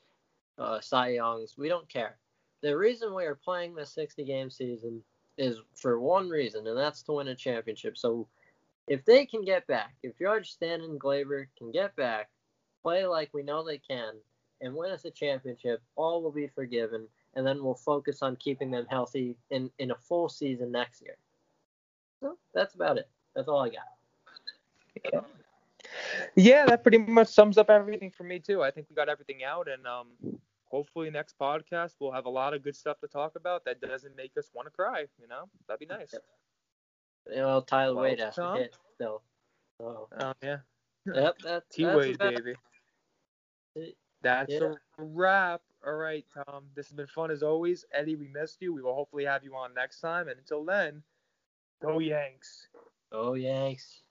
Speaker 6: uh, Cy Youngs. We don't care. The reason we are playing the 60 game season is for one reason, and that's to win a championship. So if they can get back, if George Stanton and Gleyber can get back, play like we know they can, and win us a championship, all will be forgiven, and then we'll focus on keeping them healthy in, in a full season next year. So that's about it. That's all I got.
Speaker 5: Yeah, that pretty much sums up everything for me too. I think we got everything out, and um, hopefully next podcast we'll have a lot of good stuff to talk about that doesn't make us want to cry. You know, that'd be nice.
Speaker 6: You know, Tyler
Speaker 5: Well,
Speaker 6: Wade has to hit still. So,
Speaker 5: Oh yeah,
Speaker 6: yep, that,
Speaker 5: T
Speaker 6: that's
Speaker 5: Wade, baby. That's
Speaker 6: Yeah.
Speaker 5: a wrap. All right, Tom. This has been fun as always. Eddie, we missed you. We will hopefully have you on next time. And until then, go Yanks.
Speaker 6: Oh, Yanks.